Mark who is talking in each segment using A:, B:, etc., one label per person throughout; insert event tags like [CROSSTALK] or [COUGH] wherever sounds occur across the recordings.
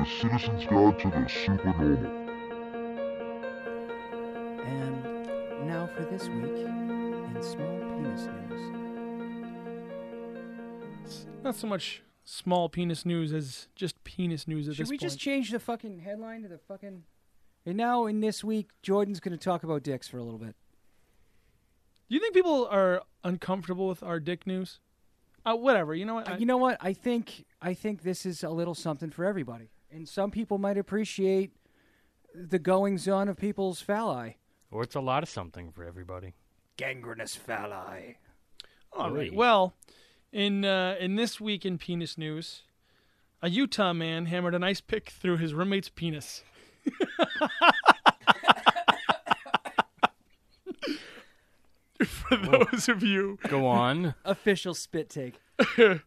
A: The Citizen's Guide to the Supernormal.
B: And now for this week in small penis news.
C: Not so much small penis news as just penis news at
B: Should
C: this
B: we
C: point.
B: just change the fucking headline to the fucking? And now in this week, Jordan's going to talk about dicks for a little bit.
C: Do you think people are uncomfortable with our dick news? Uh, whatever. You know what?
B: Uh,
C: I-
B: you know what? I think I think this is a little something for everybody, and some people might appreciate the goings on of people's phalli.
D: Or it's a lot of something for everybody.
B: Gangrenous phalli.
C: All right. Well, in uh, in this week in penis news, a Utah man hammered an ice pick through his roommate's penis. [LAUGHS] For those of you,
D: Go on.
B: Official spit take. [LAUGHS] [LAUGHS]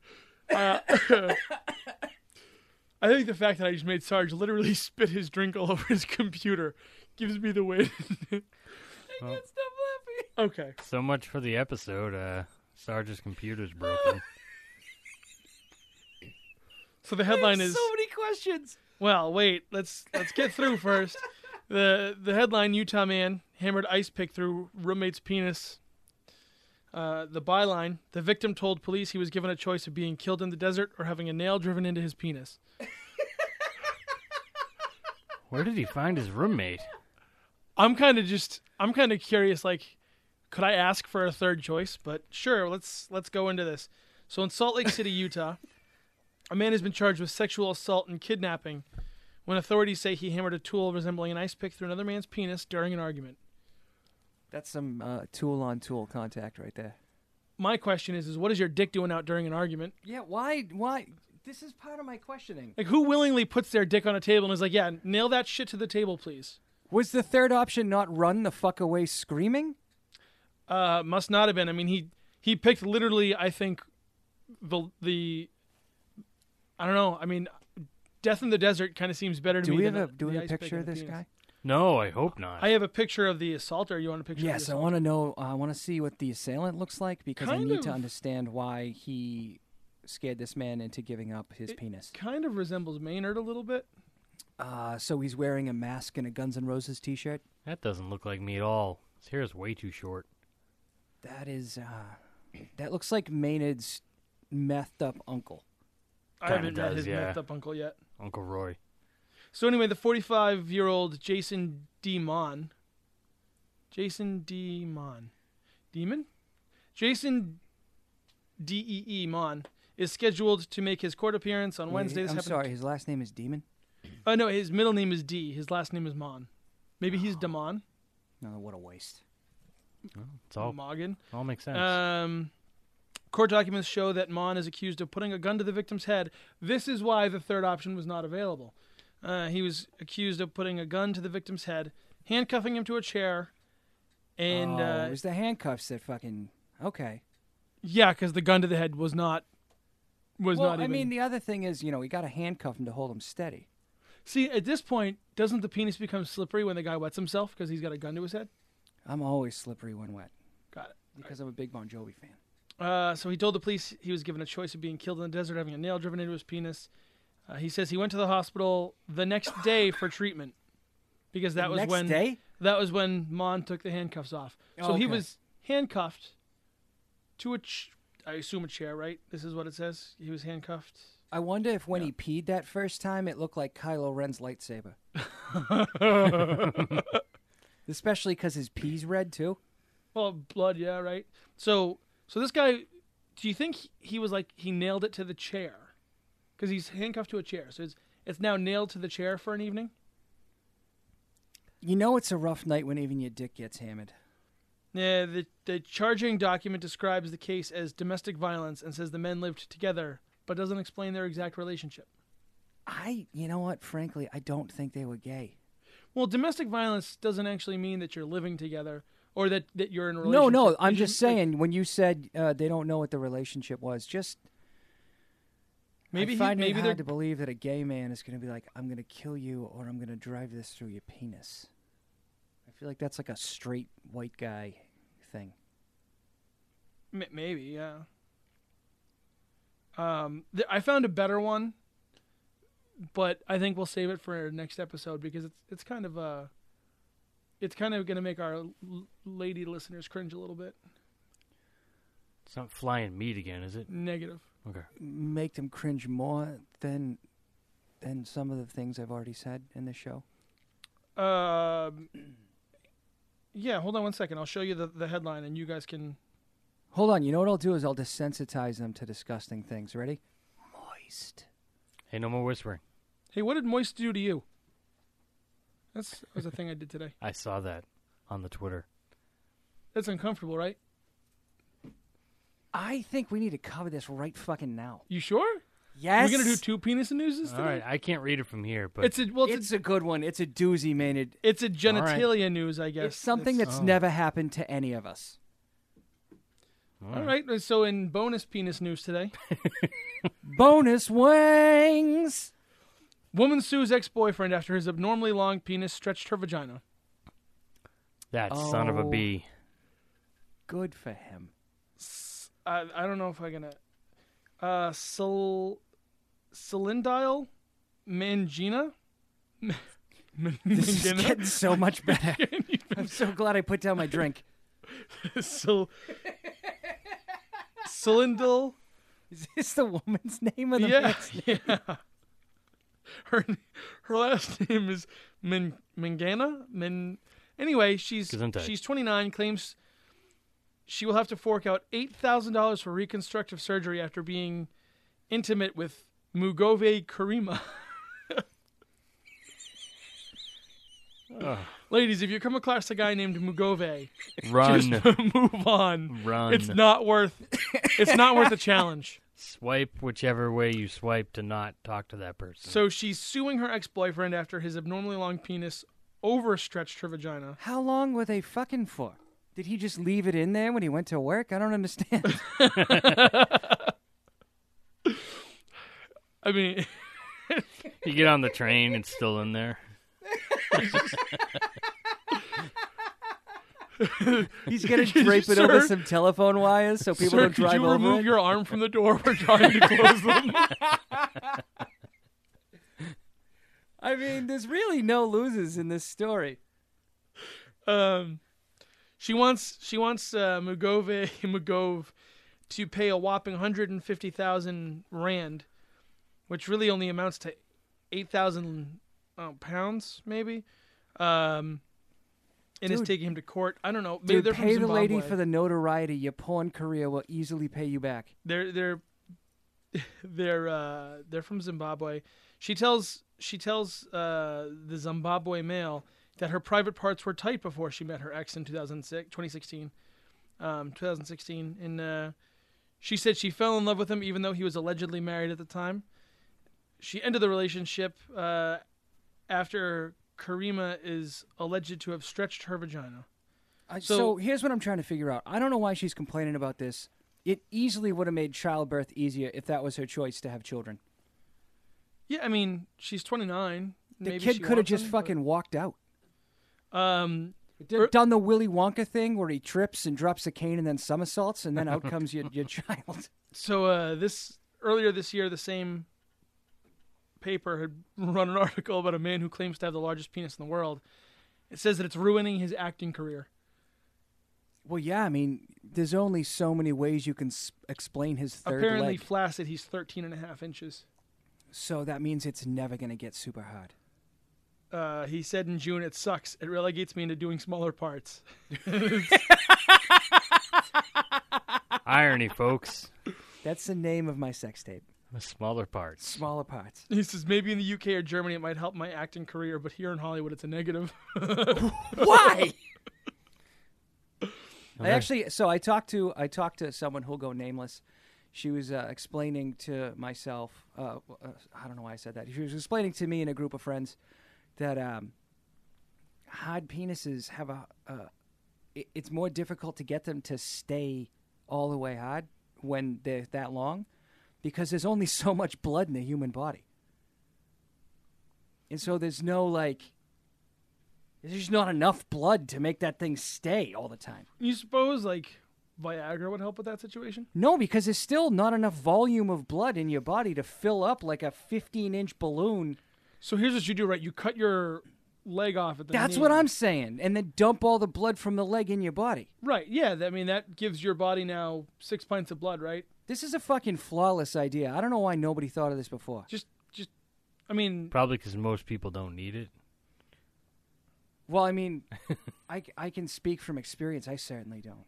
C: I think the fact that I just made Sarge literally [LAUGHS] spit his drink all [LAUGHS] over his computer gives me the way. [LAUGHS]
D: Well,
C: okay.
D: so much for the episode. Uh, Sarge's computer's broken.
C: So the headline is
B: so many questions.
C: Well, wait. Let's let's get through first. the The headline: Utah man hammered ice pick through roommate's penis. Uh, the byline: The victim told police he was given a choice of being killed in the desert or having a nail driven into his penis.
D: Where did he find his roommate?
C: I'm kind of just I'm kind of curious. Like, could I ask for a third choice? But sure, let's let's go into this. So in Salt Lake City, Utah, a man has been charged with sexual assault and kidnapping when authorities say he hammered a tool resembling an ice pick through another man's penis during an argument.
B: That's some uh, tool on tool contact right there.
C: My question is, is what is your dick doing out during an argument?
B: Yeah. Why? Why? This is part of my questioning.
C: Like, who willingly puts their dick on a table and is like, yeah, nail that shit to the table, please?
B: Was the third option not run the fuck away screaming?
C: Uh, must not have been. I mean, he he picked literally. I think the the. I don't know. I mean, death in the desert kind of seems better to
B: Do
C: me.
B: we have
C: than
B: a do we have a picture of this
C: penis.
B: guy?
D: No, I hope not.
C: I have a picture of the assaulter. You want a picture?
B: Yes,
C: of the
B: I want to know. I want to see what the assailant looks like because I
C: Kind
B: need to understand why he scared this man into giving up his
C: It-
B: penis.
C: Kind of resembles Maynard a little bit.
B: Uh, so he's wearing a mask and a Guns N' Roses T-shirt.
D: that doesn't look like me at all. His hair is way too short.
B: That is, uh, that looks like Maynard's methed up uncle.
C: I
D: Kinda
C: haven't met
D: does,
C: his
D: yeah.
C: messed up uncle yet.
D: Uncle Roy.
C: So anyway, the 45 year old Jason Demon, Jason Demon, Demon? Jason D. E. E. Mon is scheduled to make his court appearance on Wednesday. This
B: I'm
C: happened-
B: sorry, his last name is Demon.
C: Oh no, his middle name is D. His last name is Mon. Maybe he's Demon.
B: No, what a waste.
D: It's all
C: Morgan.
D: all makes sense.
C: Um, court documents show that Mon is accused of putting a gun to the victim's head. This is why the third option was not available. Uh, he was accused of putting a gun to the victim's head, handcuffing him to a chair, and
B: oh,
C: uh,
B: it was the handcuffs that fucking. Okay.
C: yeah, because the gun to the head was not was
B: well,
C: not
B: I mean, the other thing is, you know, we got to handcuff him to hold him steady.
C: See, at this point, doesn't the penis become slippery when the guy wets himself because he's got a gun to his head?
B: I'm always slippery when wet
C: Got it.
B: because I'm a big Bon Jovi fan.
C: Uh, so he told the police he was given a choice of being killed in the desert, having a nail driven into his penis. Uh, he says he went to the hospital the next day for treatment because that
B: The
C: was
B: next
C: when
B: day.
C: that was when Mon took the handcuffs off. So he
B: Okay.
C: was handcuffed to a, ch- I assume a chair, right? This is what it says. He was handcuffed.
B: I wonder if when he peed that first time, it looked like Kylo Ren's lightsaber. [LAUGHS] Especially because his pee's red too.
C: Well, blood, yeah, right. So, so this guy, do you think he was like he nailed it to the chair? Because he's handcuffed to a chair, so it's it's now nailed to the chair for an evening.
B: You know it's a rough night when even your dick gets hammered.
C: Yeah, the the charging document describes the case as domestic violence and says the men lived together, but doesn't explain their exact relationship.
B: I, you know what? Frankly, I don't think they were gay.
C: Well, domestic violence doesn't actually mean that you're living together or that, that you're in a relationship.
B: no. No,
C: I'm
B: just saying when you said uh, they don't know what the relationship was, just
C: maybe
B: I
C: he,
B: find
C: maybe
B: it
C: they're
B: hard to believe that a gay man is going to be like, "I'm going to kill you" or "I'm going to drive this through your penis." I feel like that's like a straight white guy thing.
C: M- maybe, yeah. Um, th- I found a better one but I think we'll save it for our next episode because it's it's kind of uh it's kind of going to make our l- lady listeners cringe a little bit.
D: It's not flying meat again, is it?
C: Negative.
D: Okay.
B: Make them cringe more than than some of the things I've already said in this show.
C: Um, yeah, hold on one second. I'll show you the, the headline, and you guys can.
B: Hold on. You know what I'll do is I'll desensitize them to disgusting things. Ready? Moist.
D: Hey, no more whispering.
C: Hey, what did Moist do to you? That's that was a thing I did today. [LAUGHS]
D: I saw that on the Twitter.
C: That's uncomfortable, right?
B: I think we need to cover this right fucking now.
C: You sure?
B: Yes.
C: We're gonna do two penis newses
D: All
C: today.
D: right, I can't read it from here, but
C: It's a well, it's,
B: It's a good one. It's a doozy, man. It,
C: it's a genitalia news, I guess.
B: it's something
C: It's-
B: that's
D: Oh.
B: never happened to any of us.
D: all
C: all right. So in bonus penis news today, [LAUGHS]
B: Bonus wings.
C: woman sues ex-boyfriend after his abnormally long penis stretched her vagina.
D: That son of a
B: Oh.
D: bee.
B: Good for him.
C: I I don't know if I'm gonna. Uh, Cel- Cylindile mangina. Man- [LAUGHS] [LAUGHS]
B: This is getting so much [LAUGHS] better. I'm so glad I put down my drink.
C: Cyl- Cylindle.
B: Is this the woman's name of the
C: Yeah,
B: man's name?
C: yeah. Her her last name is Men Mangana. Men. Anyway, she's she's 29. Claims she will have to fork out eight thousand dollars for reconstructive surgery after being intimate with Mugove Karima.
D: Ugh.
C: Ladies, if you come across a guy named Mugove,
D: Run,
C: just [LAUGHS] move on.
D: run.
C: It's not worth. It's not worth the challenge.
D: Swipe whichever way you swipe to not talk to that person.
C: So she's suing her ex-boyfriend after his abnormally long penis overstretched her vagina.
B: How long were they fucking for? Did he just leave it in there when he went to work? I don't understand. [LAUGHS]
C: I mean, [LAUGHS]
D: you get on the train, it's still in there. [LAUGHS]
B: He's gonna
C: Could you,
B: drape it over some telephone wires so people
C: sir,
B: don't drive
C: could
B: drive
C: you
B: over
C: remove
B: it.
C: your arm from the door? We're trying to close them.
B: I mean, there's really no losers in this story.
C: um, she wants she wants uh, Mugove [LAUGHS] Mugove to pay a whopping 150,000 rand, which really only amounts to 8,000 uh, pounds, maybe. Um, and is taking him to court. I don't know. Maybe
B: Dude,
C: they're from
B: pay the lady for the notoriety. Your porn career will easily pay you back.
C: They're they're [LAUGHS] they're uh, they're from Zimbabwe. She tells she tells uh, the Zimbabwe Mail that her private parts were tight before she met her ex in 2006, 2016, um, 2016, and uh, she said she fell in love with him even though he was allegedly married at the time. She ended the relationship uh, after Karima is alleged to have stretched her vagina.
B: I,
C: So-
B: so, here's what I'm trying to figure out. I don't know why she's complaining about this. It easily would have made childbirth easier if that was her choice to have children.
C: Yeah, I mean she's 29.
B: The
C: Maybe
B: kid could have just
C: but-
B: fucking walked out.
C: Um,
B: D-
C: Er-
B: done the Willy Wonka thing where he trips and drops a cane and then somersaults, and then out comes your, your [LAUGHS] child.
C: So uh, this earlier this year, the same paper had [LAUGHS] run an article about a man who claims to have the largest penis in the world. It says that it's ruining his acting career.
B: Well, yeah, I mean, there's only so many ways you can s- explain his third
C: Apparently,
B: leg.
C: flaccid. He's 13 and a half inches.
B: So that means it's never going to get super hard.
C: Uh, he said in June, "It sucks. It relegates me into doing smaller parts." [LAUGHS]
D: Irony, folks.
B: That's the name of my sex tape.
D: The smaller parts.
B: Smaller parts.
C: He says maybe in the UK or Germany it might help my acting career, but here in Hollywood it's a negative. [LAUGHS]
B: Why? I actually, so I talked to I talked to someone who'll go nameless. She was uh, explaining to myself. Uh, uh, I don't know why I said that. She was explaining to me and a group of friends that um, hard penises have a. Uh, it, it's more difficult to get them to stay all the way hard when they're that long, because there's only so much blood in the human body, and so there's no like. There's just not enough blood to make that thing stay all the time.
C: you suppose like Viagra would help with that situation?
B: No, because there's still not enough volume of blood in your body to fill up like a 15 inch balloon.
C: So here's what you do, right? You cut your leg off at the
B: That's
C: knee.
B: what I'm saying. And then dump all the blood from the leg in your body.
C: Right, yeah. I mean, that gives your body now six pints of blood, right?
B: This is a fucking flawless idea. I don't know why nobody thought of this before.
C: Just, just, I mean,
D: Probably because most people don't need it.
B: Well, I mean, [LAUGHS] I, I can speak from experience. I certainly don't.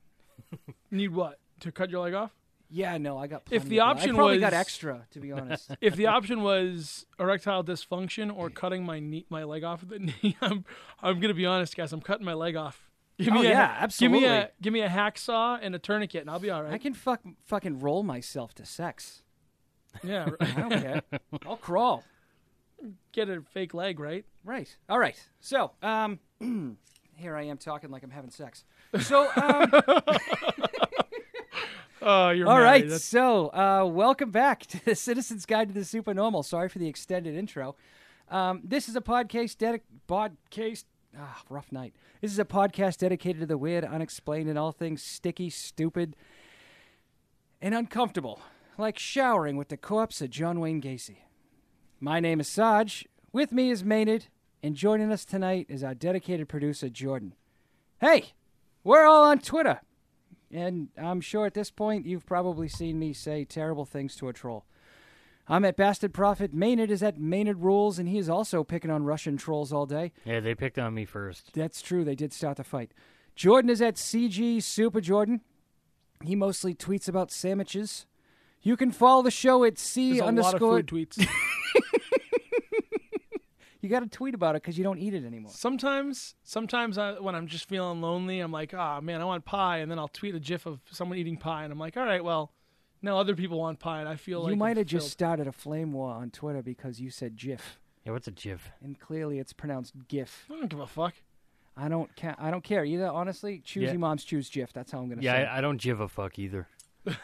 C: need what? To cut your leg off?
B: Yeah, no, I got.
C: If the
B: of
C: option
B: I probably got extra, to be honest. [LAUGHS]
C: if the option was erectile dysfunction or cutting my knee, my leg off at the [LAUGHS] knee, I'm I'm gonna be honest, guys. I'm cutting my leg off. Give
B: Oh,
C: me a,
B: yeah,
C: Give me a give me a hacksaw and a tourniquet, and I'll be all right.
B: I can fuck, fucking roll myself to sex.
C: yeah, [LAUGHS]
B: I don't care. I'll crawl.
C: get a fake leg, right?
B: Right. All right. So, um, [CLEARS THROAT] here I am talking like I'm having sex. So, um,
C: Oh, you're
B: all right.
C: That's-
B: So, uh, welcome back [LAUGHS] to the Citizen's Guide to the Supernormal. Sorry for the extended intro. Um, this is a podcast dedic podcast. Ah, rough night. This is a podcast dedicated to the weird, unexplained, and all things sticky, stupid, and uncomfortable, like showering with the corpse of John Wayne Gacy. My name is Sarge. With me is Maynard, and joining us tonight is our dedicated producer, Jordan. Hey, we're all on Twitter. And I'm sure at this point you've probably seen me say terrible things to a troll. I'm at Bastard Prophet. Maynard is at Maynard Rules, and he is also picking on Russian trolls all day.
D: Yeah, they picked on me first.
B: That's true. They did start the fight. Jordan is at CG Super Jordan. He mostly tweets about sandwiches. You can follow the show at C
C: There's a lot of
B: underscore.
C: food tweets. [LAUGHS]
B: You got to tweet about it because you don't eat it anymore.
C: sometimes, sometimes I, when I'm just feeling lonely, I'm like, ah, man, I want pie, and then I'll tweet a gif of someone eating pie, and I'm like, all right, well, now other people want pie, and I feel like
B: you might have just started a flame war on Twitter because you said GIF,
D: Yeah, what's a GIF?
B: and clearly it's pronounced GIF.
C: I don't give a fuck.
B: I don't ca- I don't care either. Honestly, choose
D: Yeah.
B: your mom's choose GIF. That's how I'm gonna
D: Yeah,
B: say.
D: I, I don't give a fuck either.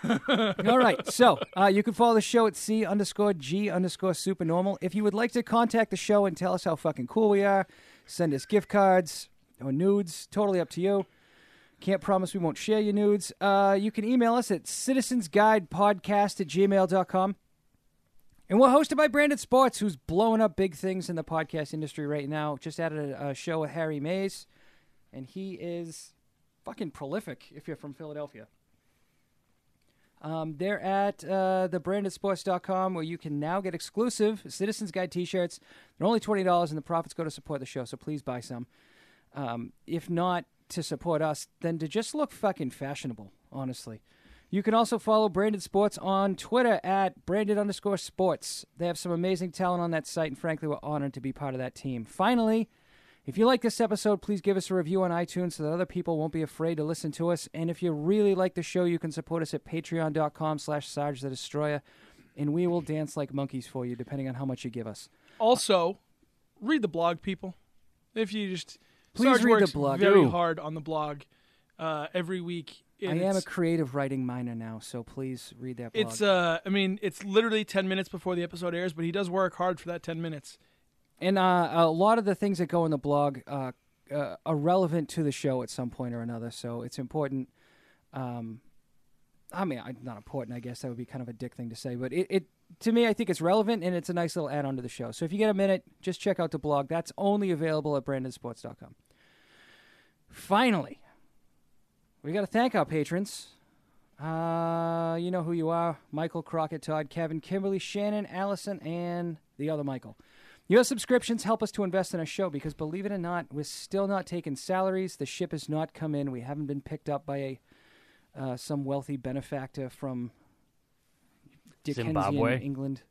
B: All right. So uh, you can follow the show at C underscore G underscore supernormal. If you would like to contact the show and tell us how fucking cool we are, send us gift cards or nudes. Totally up to you. Can't promise we won't share your nudes. Uh, you can email us at citizensguidepodcast at gmail.com. And we're hosted by Branded Sports, who's blowing up big things in the podcast industry right now. Just added a, a show with Harry Mays, and he is fucking prolific if you're from Philadelphia. Um, they're at uh, thebrandedsports.com where you can now get exclusive Citizens Guide t shirts. They're only $20 and the profits go to support the show, so please buy some. Um, if not to support us, then to just look fucking fashionable, honestly. You can also follow Branded Sports on Twitter at branded underscore sports. They have some amazing talent on that site, and frankly, we're honored to be part of that team. Finally, if you like this episode, please give us a review on iTunes so that other people won't be afraid to listen to us. And if you really like the show, you can support us at patreon.com slash Sarge the Destroyer, and we will dance like monkeys for you, depending on how much you give us.
C: Also, read the blog, people. If you just
B: Please
C: Sarge
B: read the blog.
C: very
B: Do.
C: hard on the blog uh, every week.
B: I am a creative writing minor now, so please read that blog.
C: It's uh, I mean, it's literally ten minutes before the episode airs, but he does work hard for that ten minutes.
B: And uh, a lot of the things that go in the blog uh, uh, are relevant to the show at some point or another. So it's important. Um, I mean, not important. I guess that would be kind of a dick thing to say, but it, it to me, I think it's relevant and it's a nice little add-on to the show. So if you get a minute, just check out the blog. That's only available at brandedsports.com. Finally, we got to thank our patrons. Uh, you know who you are: Michael Crockett, Todd, Kevin, Kimberly, Shannon, Allison, and the other Michael. Your subscriptions help us to invest in our show because, believe it or not, we're still not taking salaries. The ship has not come in. We haven't been picked up by a uh, some wealthy benefactor from Dickensian
D: Zimbabwe?
B: England.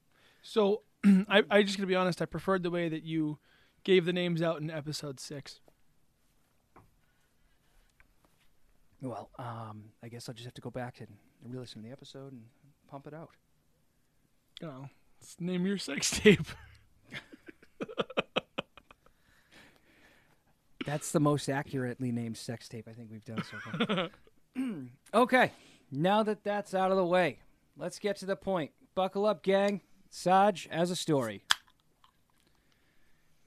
C: So [CLEARS THROAT] I, I just gonna be honest. I preferred the way that you gave the names out in episode six.
B: Well, um, I guess I'll just have to go back and re-listen to the episode and pump it out.
C: You know, let's name your sex [LAUGHS] tape.
B: That's the most accurately named sex tape I think we've done so far. [LAUGHS] [CLEARS THROAT] okay, now that that's out of the way, let's get to the point. Buckle up, gang. Sarge as a story.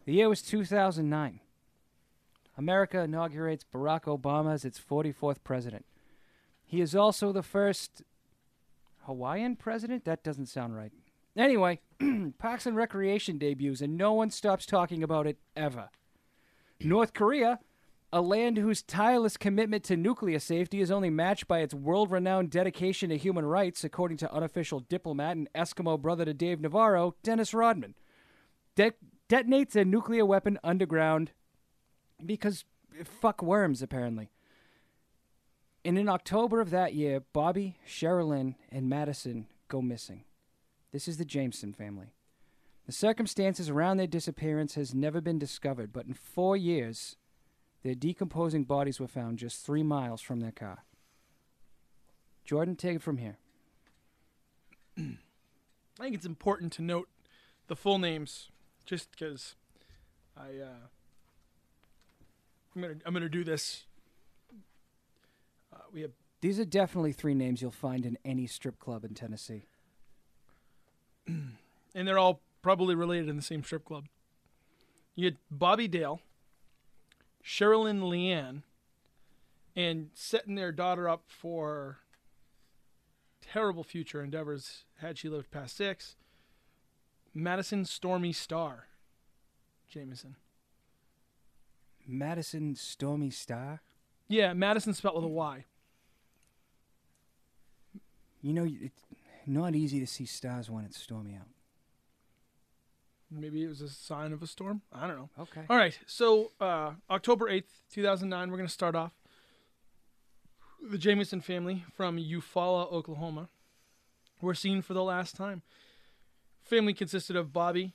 B: The year was 2009. America inaugurates Barack Obama as its 44th president. He is also the first Hawaiian president? That doesn't sound right. Anyway, [CLEARS THROAT] Parks and Recreation debuts, and no one stops talking about it ever. North Korea, a land whose tireless commitment to nuclear safety is only matched by its world renowned dedication to human rights, according to unofficial diplomat and Eskimo brother to Dave Navarro, Dennis Rodman. De- detonates a nuclear weapon underground because fuck worms, apparently. And in October of that year, Bobby, Sherilyn, and Madison go missing. This is the Jamison family. The circumstances around their disappearance has never been discovered, but in four years, their decomposing bodies were found just three miles from their car. Jordan, take it from here. [CLEARS THROAT]
C: I think it's important to note the full names, just because I uh, I'm gonna I'm gonna do this. Uh, we have
B: These are definitely three names you'll find in any strip club in Tennessee. [CLEARS THROAT]
C: and they're all probably related in the same strip club. You had Bobby Dale, Sherilyn Leanne, and setting their daughter up for terrible future endeavors had she lived past six. Madison Stormy Star, Jamison.
B: Madison Stormy Star?
C: Yeah, Madison spelled with a Y.
B: You know, it's not easy to see stars when it's stormy out.
C: Maybe it was a sign of a storm. I don't know.
B: Okay.
C: All right, so uh, October 8th, 2009, we're going to start off. The Jamison family from Eufaula, Oklahoma, were seen for the last time. Family consisted of Bobby,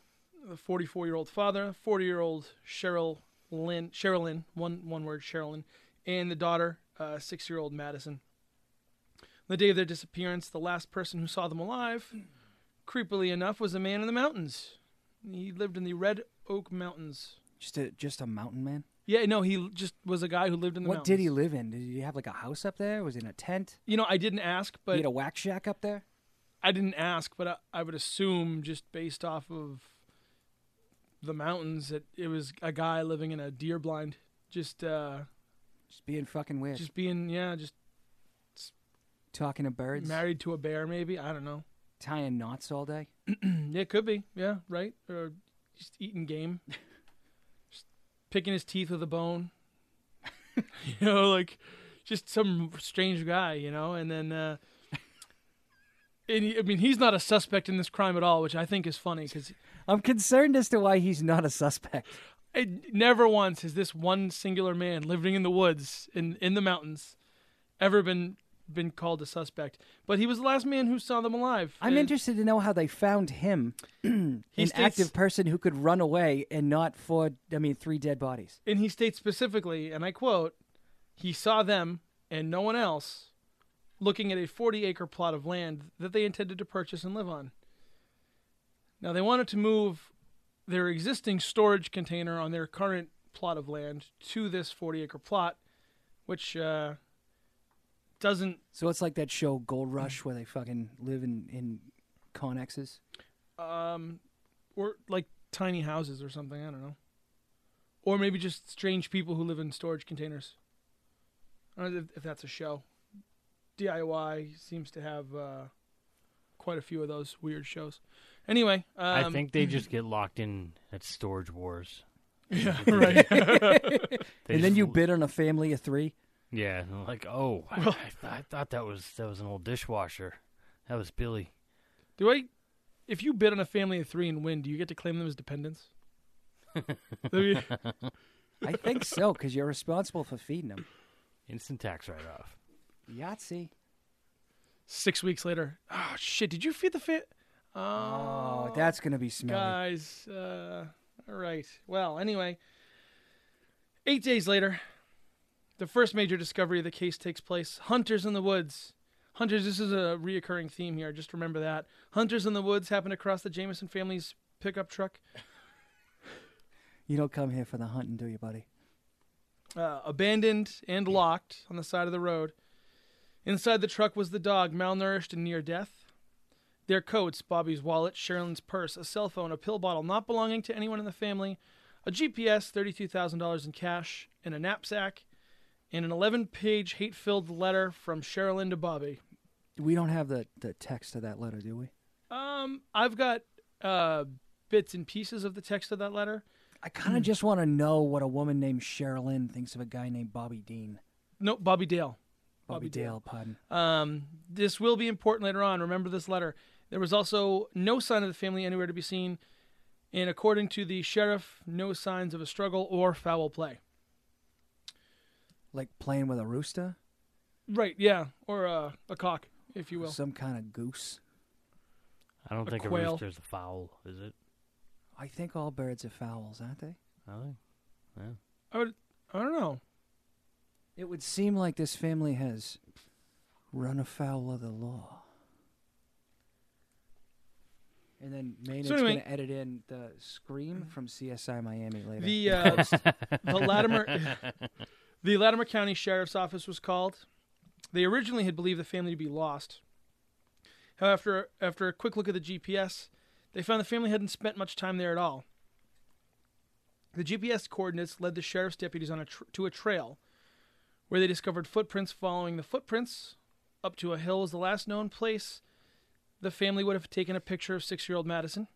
C: the 44 year old father, 40 year old Cheryl Lynn, one, one word, Sherilyn, and the daughter, uh, six year old Madison. The day of their disappearance, the last person who saw them alive, creepily enough, was a man in the mountains. He lived in the Red Oak Mountains.
B: Just a just a mountain man.
C: Yeah, no, he just was a guy who lived in the
B: What
C: mountains.
B: did he live in? Did he have like a house up there? Was he in a tent?
C: You know, I didn't ask, but he
B: had a wax shack up there.
C: I didn't ask, but I, I would assume just based off of the mountains that it was a guy living in a deer blind, just uh,
B: Just being fucking weird.
C: just being yeah, just
B: talking to birds.
C: married to a bear, maybe. I don't know.
B: tying knots all day. [CLEARS THROAT]
C: it could be. Yeah, right. Or just eating game, [LAUGHS] just picking his teeth with a bone. [LAUGHS] you know, like just some strange guy. You know, and then. Uh, [LAUGHS] and he, I mean, he's not a suspect in this crime at all, which I think is funny because
B: I'm concerned as to why he's not a suspect.
C: never once has this one singular man living in the woods in in the mountains ever been been called a suspect. But he was the last man who saw them alive.
B: I'm
C: And
B: interested to know how they found him, [CLEARS THROAT] an
C: states-
B: active person who could run away and not for, I mean, three dead bodies.
C: And he states specifically, and I quote, he saw them and no one else looking at a 40 acre plot of land that they intended to purchase and live on. Now, they wanted to move their existing storage container on their current plot of land to this 40 acre plot, which uh, doesn't
B: So it's like that show Gold Rush where they fucking live in in connexes.
C: um, or like tiny houses or something. I don't know. Or maybe just strange people who live in storage containers. I don't know if, if that's a show. DIY seems to have uh, quite a few of those weird shows. Anyway, um,
D: I think they [LAUGHS] just get locked in at Storage Wars.
C: yeah, [LAUGHS] right. [LAUGHS]
B: And then you bid on a family of three.
D: Yeah, and like oh, I, I, th- I thought that was that was an old dishwasher. That was Billy.
C: Do I? If you bid on a family of three and win, do you get to claim them as dependents? [LAUGHS]
B: I think so, because you're responsible for feeding them.
D: Instant tax write off.
B: Yahtzee.
C: Six weeks later, oh shit! Did you feed the fit?
B: Oh, that's gonna be smelly.
C: guys. Uh, all right. Well, anyway, eight days later, the first major discovery of the case takes place. Hunters in the woods. Hunters. This is a reoccurring theme here. Just remember that. Hunters in the woods happen across the Jamison family's pickup truck.
B: You don't come here for the hunting, do you, buddy?
C: uh, abandoned and locked on the side of the road. Inside the truck was the dog, malnourished and near death. Their coats, Bobby's wallet, Sherilyn's purse, a cell phone, a pill bottle not belonging to anyone in the family, a GPS, $32,000 in cash, and a knapsack, and an 11-page hate-filled letter from Sherilyn to Bobby.
B: We don't have the, the text of that letter, do we?
C: Um, I've got uh, bits and pieces of the text of that letter.
B: I kind of just want to know what a woman named Sherilyn thinks of a guy named Bobby Dean.
C: No, Bobby Dale.
B: Bobby, Dale, pardon.
C: Um, this will be important later on. Remember this letter. There was also no sign of the family anywhere to be seen, and according to the sheriff, no signs of a struggle or foul play.
B: Like playing with a rooster?
C: Right, yeah, or uh, a cock, if you will.
B: Some kind of goose.
D: I don't
C: A
D: think
C: quail.
D: a is a fowl, is it?
B: I think all birds are fowls, aren't they?
D: Really? Yeah.
C: I would, I don't know.
B: It would seem like this family has run afoul of the law. And then Maynard's
C: anyway-
B: going to edit in the scream from CSI Miami later.
C: The uh, [LAUGHS] the Latimer [LAUGHS] the Latimer County Sheriff's Office was called. They originally had believed the family to be lost. However, after a quick look at the GPS, they found the family hadn't spent much time there at all. The GPS coordinates led the sheriff's deputies on a tr- to a trail where they discovered footprints following the footprints up to a hill was the last known place the family would have taken a picture of 6-year-old Madison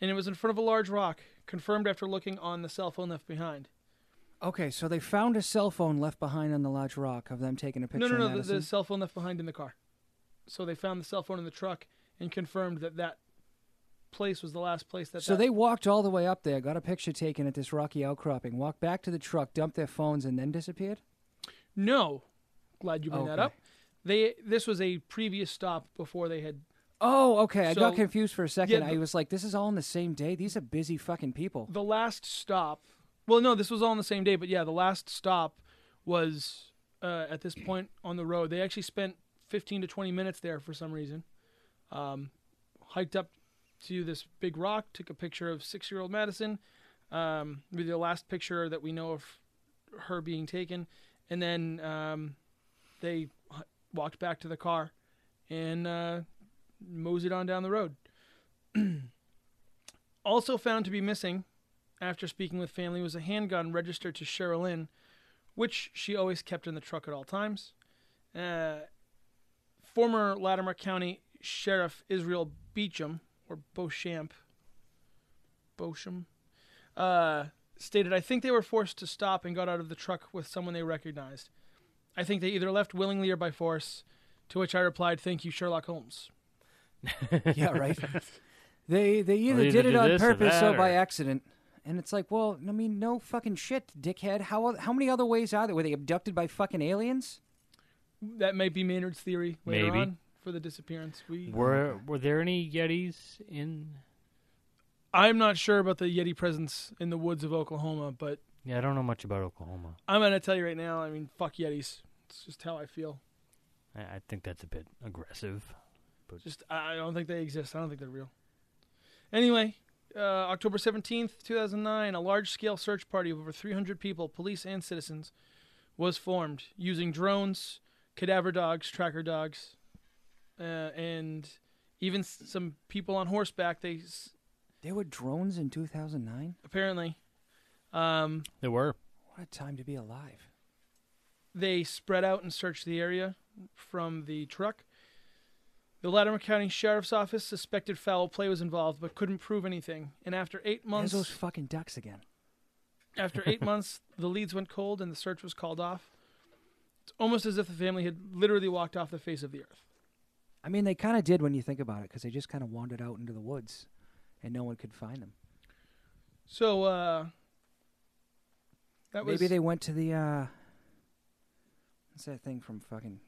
C: and it was in front of a large rock, confirmed after looking on the cell phone left behind.
B: Okay, so they found a cell phone left behind on the large rock of them taking a picture
C: no, no, no, the, the cell phone left behind in the car. So they found the cell phone in the truck and confirmed that that place was the last place that.
B: So
C: that-
B: they walked all the way up there, got a picture taken at this rocky outcropping, walked back to the truck, dumped their phones, and then disappeared?
C: no. Glad you bring that up. They this was a previous stop before they had
B: Oh, okay. I got confused for a second.
C: Yeah,
B: I was like, this is all on the same day? These are busy fucking people.
C: the last stop. Well, no, this was all on the same day, but yeah, the last stop was uh, at this point on the road. They actually spent 15 to 20 minutes there for some reason. Um, hiked up to this big rock, took a picture of six-year-old Madison, um, with the last picture that we know of her being taken, and then um, they h- walked back to the car and uh, moseyed on down the road. [CLEARS THROAT] also found to be missing after speaking with family was a handgun registered to Sherilyn, which she always kept in the truck at all times. Uh, former Latimer County Sheriff Israel Beecham, or Beauchamp, Beauchamp, uh, stated, I think they were forced to stop and got out of the truck with someone they recognized. I think they either left willingly or by force, to which I replied, Thank you, Sherlock Holmes. [LAUGHS]
B: yeah, right. [LAUGHS] They they either
D: either
B: did it
D: do
B: on
D: this or
B: purpose or by
D: or-
B: accident. And it's like, well, I mean, no fucking shit, dickhead. How how many other ways are there? Were they abducted by fucking aliens?
C: That may be Maynard's theory later
D: Maybe.
C: on for the disappearance. We
D: Were were there any Yetis in?
C: I'm not sure about the Yeti presence in the woods of Oklahoma, but
D: Yeah, I don't know much about Oklahoma.
C: I'm gonna tell you right now. I mean, fuck Yetis. It's just how I feel.
D: I, I think that's a bit aggressive.
C: Just I I don't think they exist. I don't think they're real. Anyway, uh, October 17th, 2009, a large-scale search party of over 300 people, police and citizens, was formed using drones, cadaver dogs, tracker dogs, uh, and even s- some people on horseback. They s-
B: There were drones in 2009.
C: apparently um,
D: There were.
B: What a time to be alive.
C: they spread out and searched the area from the truck. The Latimer County Sheriff's Office suspected foul play was involved, but couldn't prove anything. And after eight
B: There's
C: months,
B: those fucking ducks again.
C: after [LAUGHS] eight months, the leads went cold and the search was called off. It's almost as if the family had literally walked off the face of the earth.
B: I mean, they kind of did when you think about it, because they just kind of wandered out into the woods, and no one could find them.
C: So, uh, that was
B: Maybe they went to the uh, what's that thing from fucking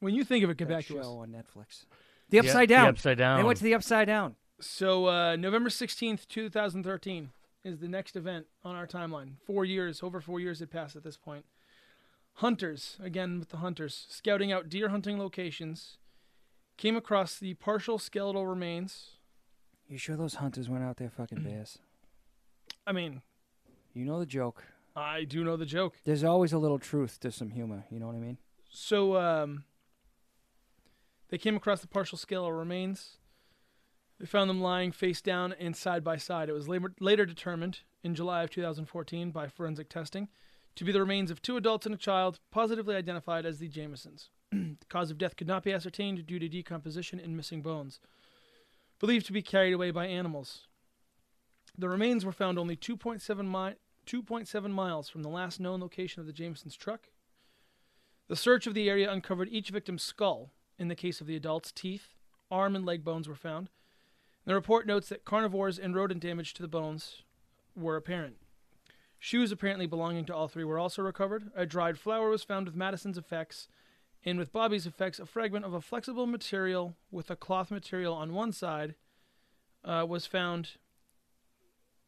C: when you think of it, get
B: that
C: back
B: show
C: to us.
B: on Netflix? The Upside
D: Yeah,
B: Down.
D: The upside down.
B: They went to the Upside Down.
C: So, uh, November 16th, 2013 is the next event on our timeline. Four years, over four years had passed at this point. Hunters, again with the hunters, scouting out deer hunting locations, came across the partial skeletal remains.
B: You sure those hunters went out there fucking bears?
C: I mean,
B: You know the joke.
C: I do know the joke.
B: There's always a little truth to some humor. You know what I mean?
C: So, um, they came across the partial skeletal remains. They found them lying face down and side by side. It was later, determined in July of 2014 by forensic testing to be the remains of two adults and a child, positively identified as the Jamisons. [CLEARS THROAT] the cause of death could not be ascertained due to decomposition and missing bones, believed to be carried away by animals. The remains were found only 2.7, mi- 2.7 miles from the last known location of the Jamisons' truck. The search of the area uncovered each victim's skull. In the case of the adults, teeth, arm, and leg bones were found. The report notes that carnivores and rodent damage to the bones were apparent. Shoes apparently belonging to all three were also recovered. A dried flower was found with Madison's effects, and with Bobby's effects, a fragment of a flexible material with a cloth material on one side uh, was found.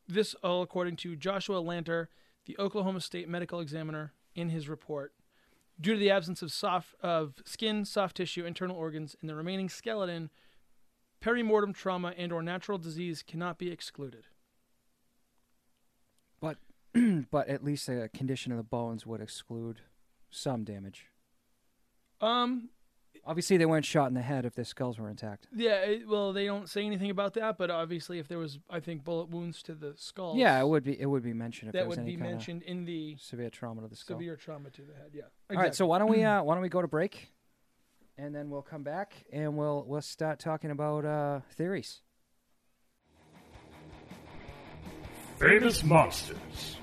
C: This all according to Joshua Lanter, the Oklahoma State medical examiner, in his report. Due to the absence of soft of skin, soft tissue, internal organs, and the remaining skeleton, perimortem trauma and or natural disease cannot be excluded.
B: But [CLEARS THROAT] but at least the condition of the bones would exclude some damage.
C: Um,
B: Obviously, they weren't shot in the head if their skulls were intact.
C: yeah, it, well, they don't say anything about that, but obviously, if there was, I think, bullet wounds to the skull,
B: Yeah, it would be it would be mentioned if there
C: that
B: was
C: would
B: any
C: be
B: kinda
C: mentioned in the
B: severe trauma to the skull.
C: severe trauma to the head. Yeah.
B: All right, so why don't we uh, why don't we go to break, and then we'll come back and we'll we'll start talking about uh, theories.
A: Famous Monsters.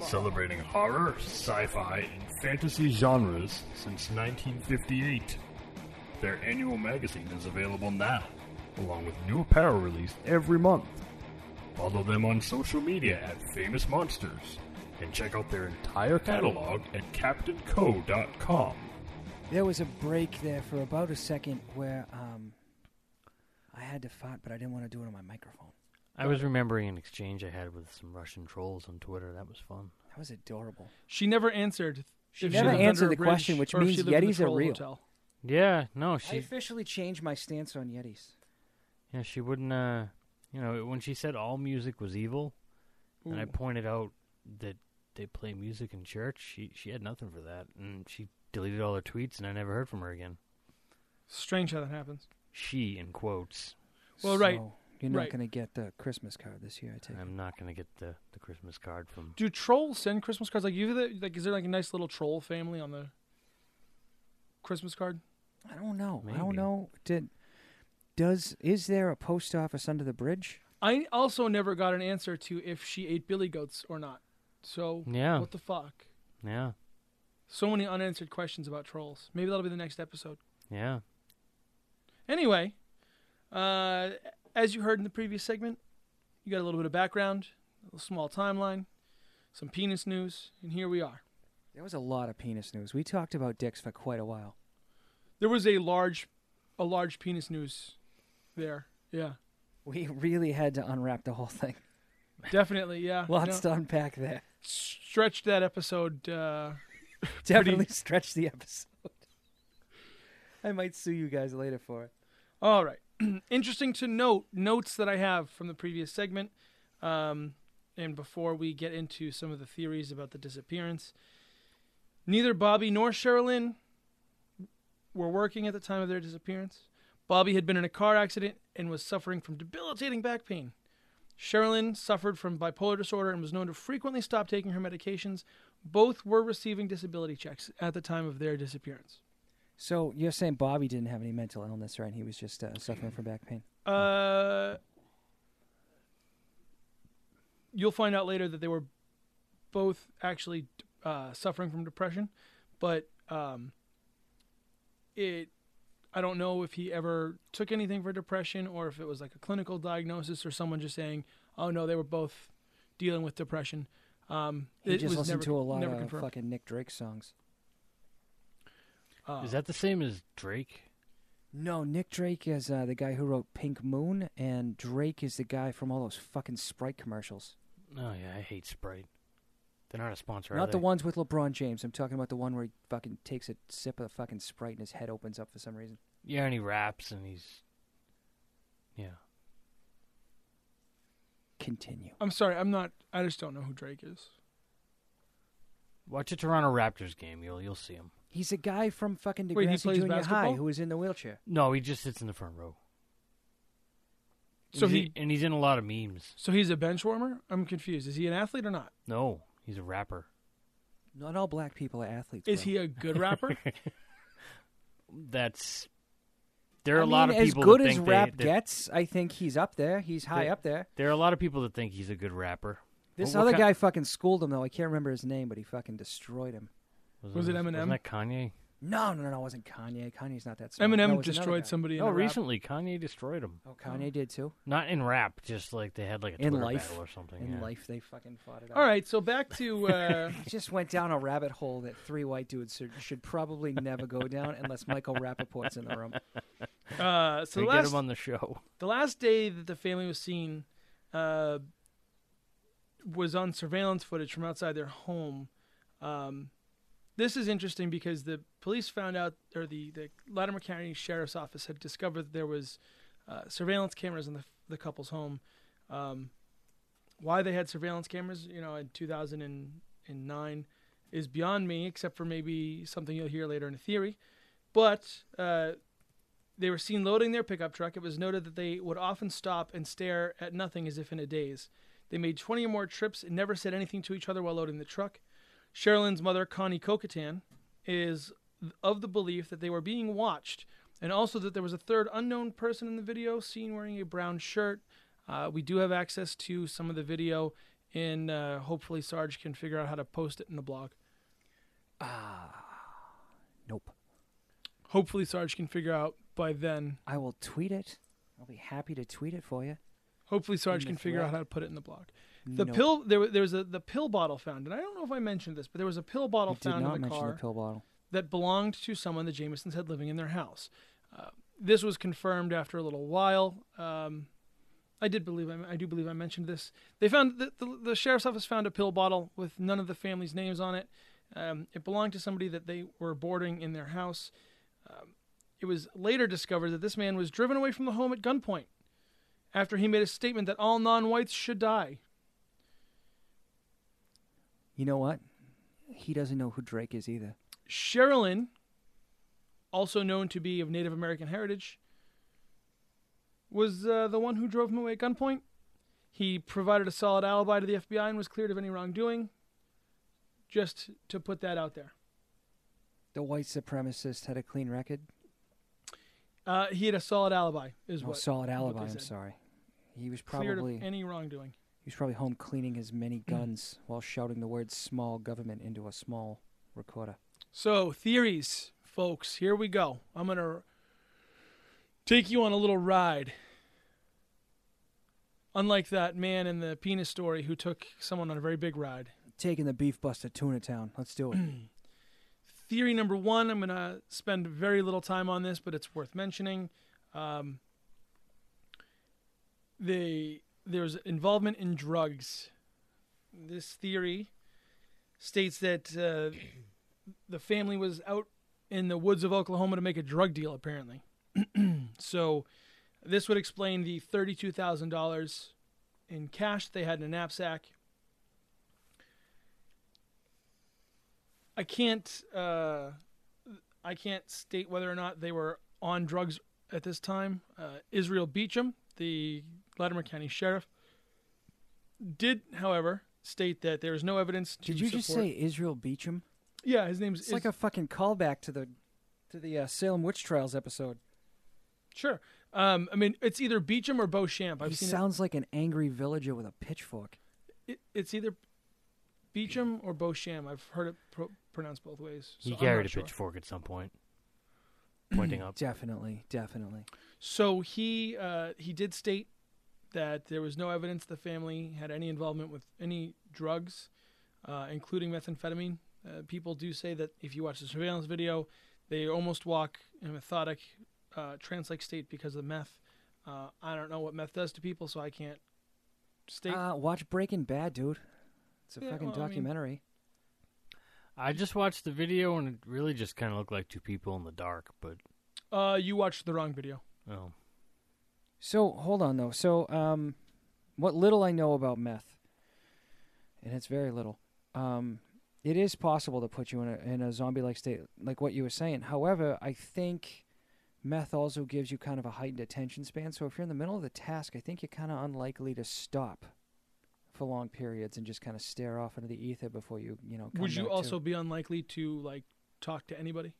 A: Celebrating horror, sci fi, and fantasy genres since 1958. Their annual magazine is available now, along with new apparel released every month. Follow them on social media at Famous Monsters, and check out their entire catalog at CaptainCo.com.
B: There was a break there for about a second where um, I had to fart, but I didn't want to do it on my microphone.
D: I was remembering an exchange I had with some Russian trolls on Twitter. That was fun.
B: That was adorable.
C: she never answered.
B: She
C: if
B: never
C: lived
B: answered
C: under a
B: the question, which means
C: she lived in the
B: Yetis are
C: troll
B: real.
C: hotel.
D: Yeah, no,
B: I
D: she
B: officially changed my stance on Yetis.
D: yeah she wouldn't. Uh, you know, when she said all music was evil, and I pointed out that they play music in church, she she had nothing for that, and she deleted all her tweets, and I never heard from her again.
C: Strange how that happens.
D: She in quotes.
C: Well, right,
B: So You're not
C: right.
B: going to get the Christmas card this year, I take.
D: I'm not gonna get the the Christmas card from.
C: Do trolls send Christmas cards? Like, you like, is there like a nice little troll family on the Christmas card?
B: I don't know. I don't know. Did does is there a post office under the bridge?
C: I also never got an answer to if she ate billy goats or not. So
D: Yeah,
C: what the fuck?
D: yeah,
C: So many unanswered questions about trolls. Maybe that'll be the next episode.
D: yeah.
C: Anyway, uh, as you heard in the previous segment, you got a little bit of background, a little small timeline, some penis news, and here we are.
B: There was a lot of penis news. We talked about dicks for quite a while.
C: There was a large, a large penis news there. Yeah,
B: We really had to unwrap the whole thing.
C: definitely. Yeah, [LAUGHS]
B: Lots
C: No,
B: to unpack there.
C: stretched that episode. Uh, [LAUGHS]
B: Definitely stretch the episode. I might sue you guys later for it.
C: All right. [CLEARS THROAT] Interesting to note notes that I have from the previous segment. Um, and before we get into some of the theories about the disappearance, neither Bobby nor Sherilyn were working at the time of their disappearance. Bobby had been in a car accident and was suffering from debilitating back pain. Sherilyn suffered from bipolar disorder and was known to frequently stop taking her medications. Both were receiving disability checks at the time of their disappearance.
B: So you're saying Bobby didn't have any mental illness, right? He was just uh, suffering from back pain.
C: Uh, you'll find out later that they were both actually uh, suffering from depression, but um, it. I don't know if he ever took anything for depression or if it was like a clinical diagnosis or someone just saying, "Oh no, they were both dealing with depression." Um,
B: He
C: it
B: just
C: was
B: listened
C: never,
B: to a lot of
C: confirmed.
B: fucking Nick Drake songs.
C: Uh,
D: Is that the same as Drake?
B: No, Nick Drake is uh, the guy who wrote Pink Moon, and Drake is the guy from all those fucking Sprite commercials.
D: Oh yeah, I hate Sprite. They're not a sponsor. are
B: Not the ones with LeBron James. I'm talking about the one where he fucking takes a sip of fucking Sprite and his head opens up for some reason.
D: Yeah, and he raps and he's. Yeah.
B: Continue.
C: I'm sorry, I'm not. I just don't know who Drake is.
D: Watch a Toronto Raptors game. You'll you'll see him.
B: He's a guy from fucking
C: Wait, he
B: Degrassi
C: plays
B: Junior High
C: basketball?
B: who was in the wheelchair.
D: No, he just sits in the front row.
C: So
D: And he's-
C: he-
D: and he's in a lot of memes.
C: So he's a bench warmer. I'm confused. Is he an athlete or not?
D: No, he's a rapper.
B: Not all black people are athletes.
C: Is
B: bro.
C: he a good rapper? [LAUGHS]
D: That's there are
B: I
D: a lot
B: mean,
D: of
B: as
D: people
B: good
D: that
B: as
D: think
B: rap
D: they, that-
B: gets. I think he's up there. He's high
D: They-
B: up there.
D: There are a lot of people that think he's a good rapper.
B: This
D: What- what
B: other
D: ki-
B: guy fucking schooled him though. I can't remember his name, but he fucking destroyed him.
C: Was it Eminem?
D: Wasn't that Kanye?
B: No, no, no, no, it wasn't Kanye. Kanye's not that smart.
C: Eminem
B: No, it was another
C: destroyed
B: guy.
C: somebody.
D: No,
C: in a rap.
D: recently Kanye destroyed him.
B: Oh, Kanye did too.
D: Not in rap, just like they had like a
B: In
D: Twitter
B: life.
D: battle or something.
B: In
D: yeah.
B: life, they fucking fought it out.
C: All right, so back to [LAUGHS] uh,
B: He just went down a rabbit hole that three white dudes should, should probably never go down unless Michael Rappaport's in the room.
C: uh, so
D: We
C: the
D: get
C: last
D: him on the show.
C: the last day that the family was seen uh, was on surveillance footage from outside their home. Um, this is interesting because the police found out, or the, the Latimer County Sheriff's Office had discovered that there was uh, surveillance cameras in the, the couple's home. Um, why they had surveillance cameras, you know, in 2009 is beyond me, except for maybe something you'll hear later in a theory. But uh, they were seen loading their pickup truck. It was noted that they would often stop and stare at nothing as if in a daze. They made 20 or more trips and never said anything to each other while loading the truck. Sherilyn's mother, Connie Kokatan, is of the belief that they were being watched, and also that there was a third unknown person in the video seen wearing a brown shirt. Uh, we do have access to some of the video, and uh, hopefully Sarge can figure out how to post it in the blog.
B: Ah, Nope.
C: Hopefully Sarge can figure out by then.
B: I will tweet it. I'll be happy to tweet it for you.
C: Hopefully Sarge can figure out how to put it in the blog. The
B: Nope.
C: pill there, there was a the pill bottle found, and I don't know if I mentioned this, but there was a pill bottle
B: You
C: found in the car
B: the
C: that belonged to someone the Jamisons had living in their house. Uh, this was confirmed after a little while. Um, I did believe I, I do believe I mentioned this. They found the, the, the sheriff's office found a pill bottle with none of the family's names on it. Um, it belonged to somebody that they were boarding in their house. Um, it was later discovered that this man was driven away from the home at gunpoint after he made a statement that all non-whites should die.
B: You know what? He doesn't know who Drake is either.
C: Sherilyn, also known to be of Native American heritage, was uh, the one who drove him away at gunpoint. He provided a solid alibi to the FBI and was cleared of any wrongdoing. Just to put that out there.
B: The white supremacist had a clean record.
C: Uh, he had a solid alibi, is
B: No
C: what.
B: solid alibi.
C: they
B: I'm sorry. He was
C: Cleared
B: probably
C: of any wrongdoing.
B: He was probably home cleaning his many guns while shouting the words "small government" into a small recorder.
C: So, theories, folks. Here we go. I'm going to take you on a little ride. Unlike that man in the penis story who took someone on a very big ride.
B: Taking the beef bus to Tuna Town. Let's do it. [CLEARS THROAT]
C: Theory number one, I'm going to spend very little time on this, but it's worth mentioning. Um, they, there's involvement in drugs. This theory states that uh, the family was out in the woods of Oklahoma to make a drug deal, apparently. [CLEARS THROAT] so this would explain the $32,000 in cash they had in a knapsack. I can't uh, I can't state whether or not they were on drugs at this time. Uh, Israel Beecham, the Latimer County Sheriff, did, however, state that there is no evidence to
B: Did you just say Israel Beecham?
C: Yeah, his name's
B: It's
C: Is-
B: like a fucking callback to the to the uh, Salem witch trials episode.
C: sure. Um, I mean, it's either Beecham or Beauchamp. I've
B: he
C: seen
B: sounds like an angry villager with a pitchfork.
C: it, it. It's either Beecham or Beauchamp. I've heard it pro- pronounced both ways. So
D: He carried a
C: sure.
D: pitchfork at some point, pointing [CLEARS THROAT] up.
B: Definitely, definitely.
C: So he uh, he did state that there was no evidence the family had any involvement with any drugs, uh, including methamphetamine. Uh, people do say that if you watch the surveillance video, they almost walk in a methodic, uh, trance-like state because of the meth. Uh, I don't know what meth does to people, so I can't state.
B: Uh, watch Breaking Bad, dude. It's a
C: Yeah,
B: fucking
C: well, I mean-
B: documentary.
D: I just watched the video and it really just kind of looked like two people in the dark. But
C: Uh, you watched the wrong video.
D: oh,
B: So hold on though. So um, what little I know about meth, and it's very little. Um, it is possible to put you in a in a zombie like state, like what you were saying. However, I think meth also gives you kind of a heightened attention span. So if you're in the middle of the task, I think you're kind of unlikely to stop for long periods and just kind of stare off into the ether before you, you know. come
C: Would you
B: back to-
C: also be unlikely to like talk to anybody?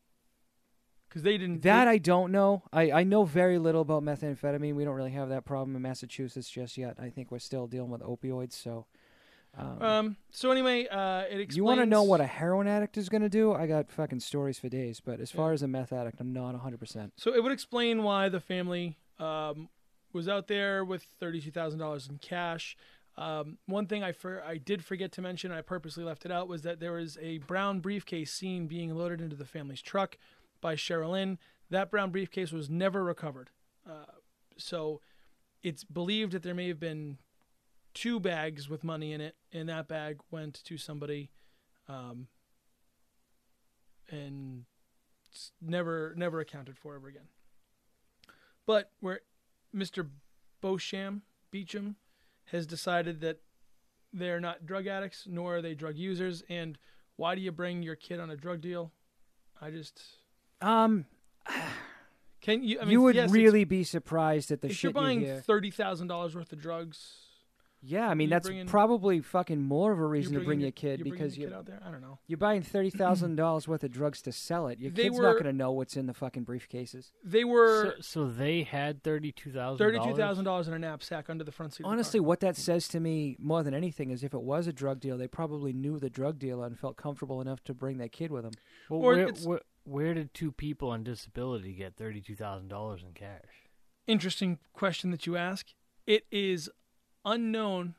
C: Because they didn't.
B: That I don't know. I, I know very little about methamphetamine. We don't really have that problem in Massachusetts just yet. I think we're still dealing with opioids. So, um,
C: Um. So anyway, uh, it explains.
B: you want to know what a heroin addict is going to do? I got fucking stories for days. But as far as a meth addict, I'm not 100%.
C: So it would explain why the family um, was out there with thirty-two thousand dollars in cash. Um, one thing I for, I did forget to mention, I purposely left it out, was that there was a brown briefcase seen being loaded into the family's truck by Sherilyn. That brown briefcase was never recovered. Uh, so it's believed that there may have been two bags with money in it, and that bag went to somebody, um, and never never accounted for ever again. But where Mr. Beauchamp Beecham has decided that they're not drug addicts nor are they drug users, and why do you bring your kid on a drug deal? I just
B: Um,
C: can you. I mean,
B: you would
C: yes,
B: really be surprised at the
C: if
B: shit
C: you're buying
B: you hear.
C: thirty thousand dollars worth of drugs.
B: Yeah, I mean that's
C: bringing-
B: probably fucking more of a reason to bring
C: bringing
B: your kid
C: you're
B: because you
C: kid out there. I don't know.
B: you're buying thirty thousand dollars worth of drugs to sell it. Your
C: They
B: kid's
C: were-
B: not going to know what's in the fucking briefcases.
C: They were
D: so they had thirty-two thousand.
C: thirty-two thousand dollars in a knapsack under the front seat.
B: Honestly,
C: of the car.
B: what that says to me more than anything is if it was a drug deal, they probably knew the drug dealer and felt comfortable enough to bring their kid with them.
D: Well,
C: Or
D: where,
C: it's-
D: where, where did two people on disability get thirty-two thousand dollars in cash?
C: interesting question that you ask. It is unknown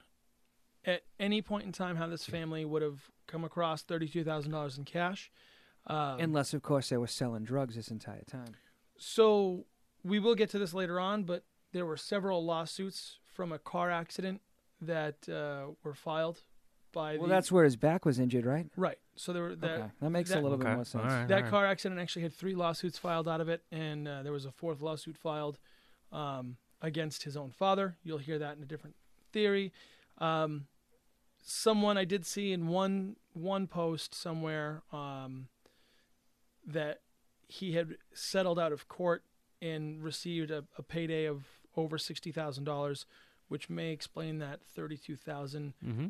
C: at any point in time how this family would have come across thirty-two thousand dollars in cash. Um,
B: Unless, of course, they were selling drugs this entire time.
C: So we will get to this later on, but there were several lawsuits from a car accident that uh, were filed by.
B: Well,
C: the,
B: that's where his back was injured, right?
C: right. So there were that
B: okay, that makes
C: that-
B: a little bit more sense.
D: all right.
C: that car accident actually had three lawsuits filed out of it, and uh, there was a fourth lawsuit filed um, against his own father. You'll hear that in a different theory. Um, someone I did see in one one post somewhere um, that he had settled out of court and received a, a payday of over sixty thousand dollars, which may explain that thirty-two thousand
D: Mm-hmm.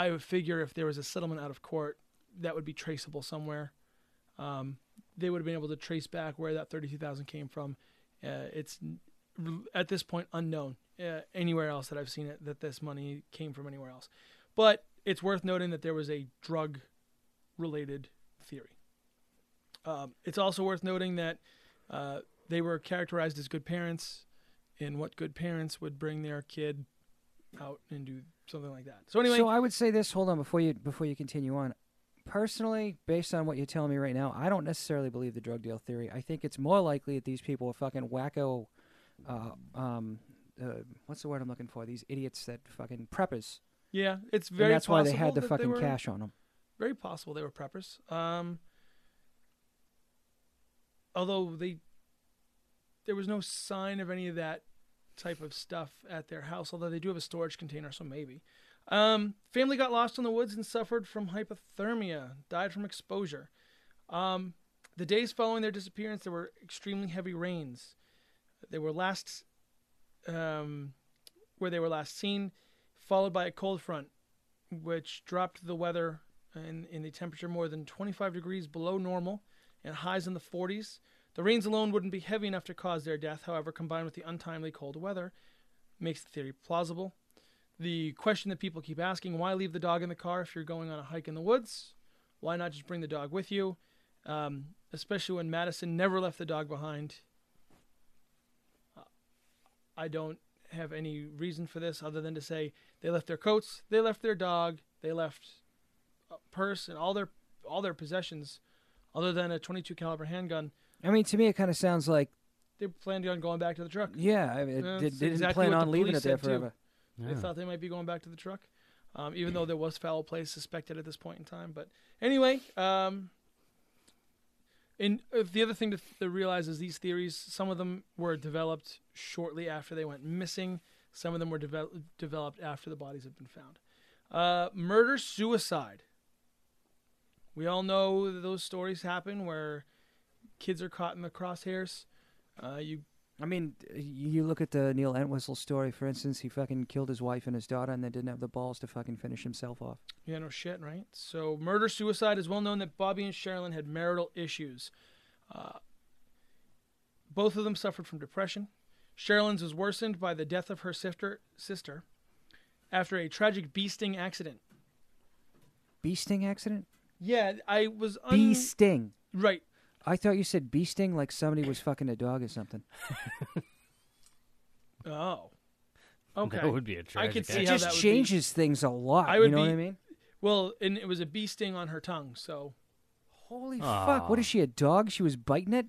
C: I would figure if there was a settlement out of court, that would be traceable somewhere. Um, they would have been able to trace back where that thirty-two thousand came from. Uh, it's at this point unknown uh, anywhere else that I've seen it that this money came from anywhere else. But it's worth noting that there was a drug-related theory. Um, it's also worth noting that uh, they were characterized as good parents, and what good parents would bring their kid out and do something like that. So anyway,
B: So I would say this. Hold on before you before you continue on. Personally, based on what you're telling me right now, I don't necessarily believe the drug deal theory. I think it's more likely that these people are fucking wacko. Uh, um, uh, what's the word I'm looking for? These idiots that fucking preppers.
C: yeah, it's very
B: and that's why they had the fucking
C: were,
B: cash on them.
C: Very possible they were preppers. Um, although they, there was no sign of any of that type of stuff at their house. Although they do have a storage container, so maybe. Um, family got lost in the woods and suffered from hypothermia. Died from exposure. Um, the days following their disappearance, there were extremely heavy rains. They were last, um, where they were last seen, followed by a cold front, which dropped the weather in, in the temperature more than 25 degrees below normal and highs in the 40s. The rains alone wouldn't be heavy enough to cause their death, however, combined with the untimely cold weather, makes the theory plausible. The question that people keep asking why leave the dog in the car if you're going on a hike in the woods? Why not just bring the dog with you? Um, especially when Madyson never left the dog behind. I don't have any reason for this other than to say they left their coats, they left their dog, they left a purse and all their all their possessions, other than a 22 caliber handgun.
B: I mean, to me, it kind of sounds like
C: They planned on going back to the truck.
B: yeah. I mean, it,
C: Yeah,
B: they,
C: that's
B: they didn't
C: exactly
B: plan
C: what
B: on
C: the
B: leaving
C: police
B: it there
C: said, too.
B: forever.
C: They thought they might be going back to the truck, um, even though there was foul play suspected at this point in time. But anyway, um, and uh, the other thing to, to realize is these theories, some of them were developed shortly after they went missing. Some of them were devel- developed after the bodies had been found. Uh, murder suicide. We all know that those stories happen where kids are caught in the crosshairs. Uh, you
B: I mean, you look at the Neil Entwistle story, for instance. He fucking killed his wife and his daughter, and then didn't have the balls to fucking finish himself off.
C: Yeah, no shit, right? So, murder suicide is well known that Bobby and Sherilyn had marital issues. Uh, both of them suffered from depression. Sherilyn's was worsened by the death of her sister, sister after a tragic bee sting accident.
B: Bee sting accident?
C: Yeah, I was un-
B: Bee sting.
C: right.
B: I thought you said bee sting like somebody was fucking a dog or something. [LAUGHS]
C: Oh, okay.
D: That would be a tragic.
C: I could see
B: It
C: how
B: just
C: that would be.
B: changes things a lot.
C: I would
B: you know what
C: be-
B: I mean?
C: Well, and it was a bee sting on her tongue. So,
B: Holy
D: Aw.
B: fuck! What is she? A dog? She was biting it.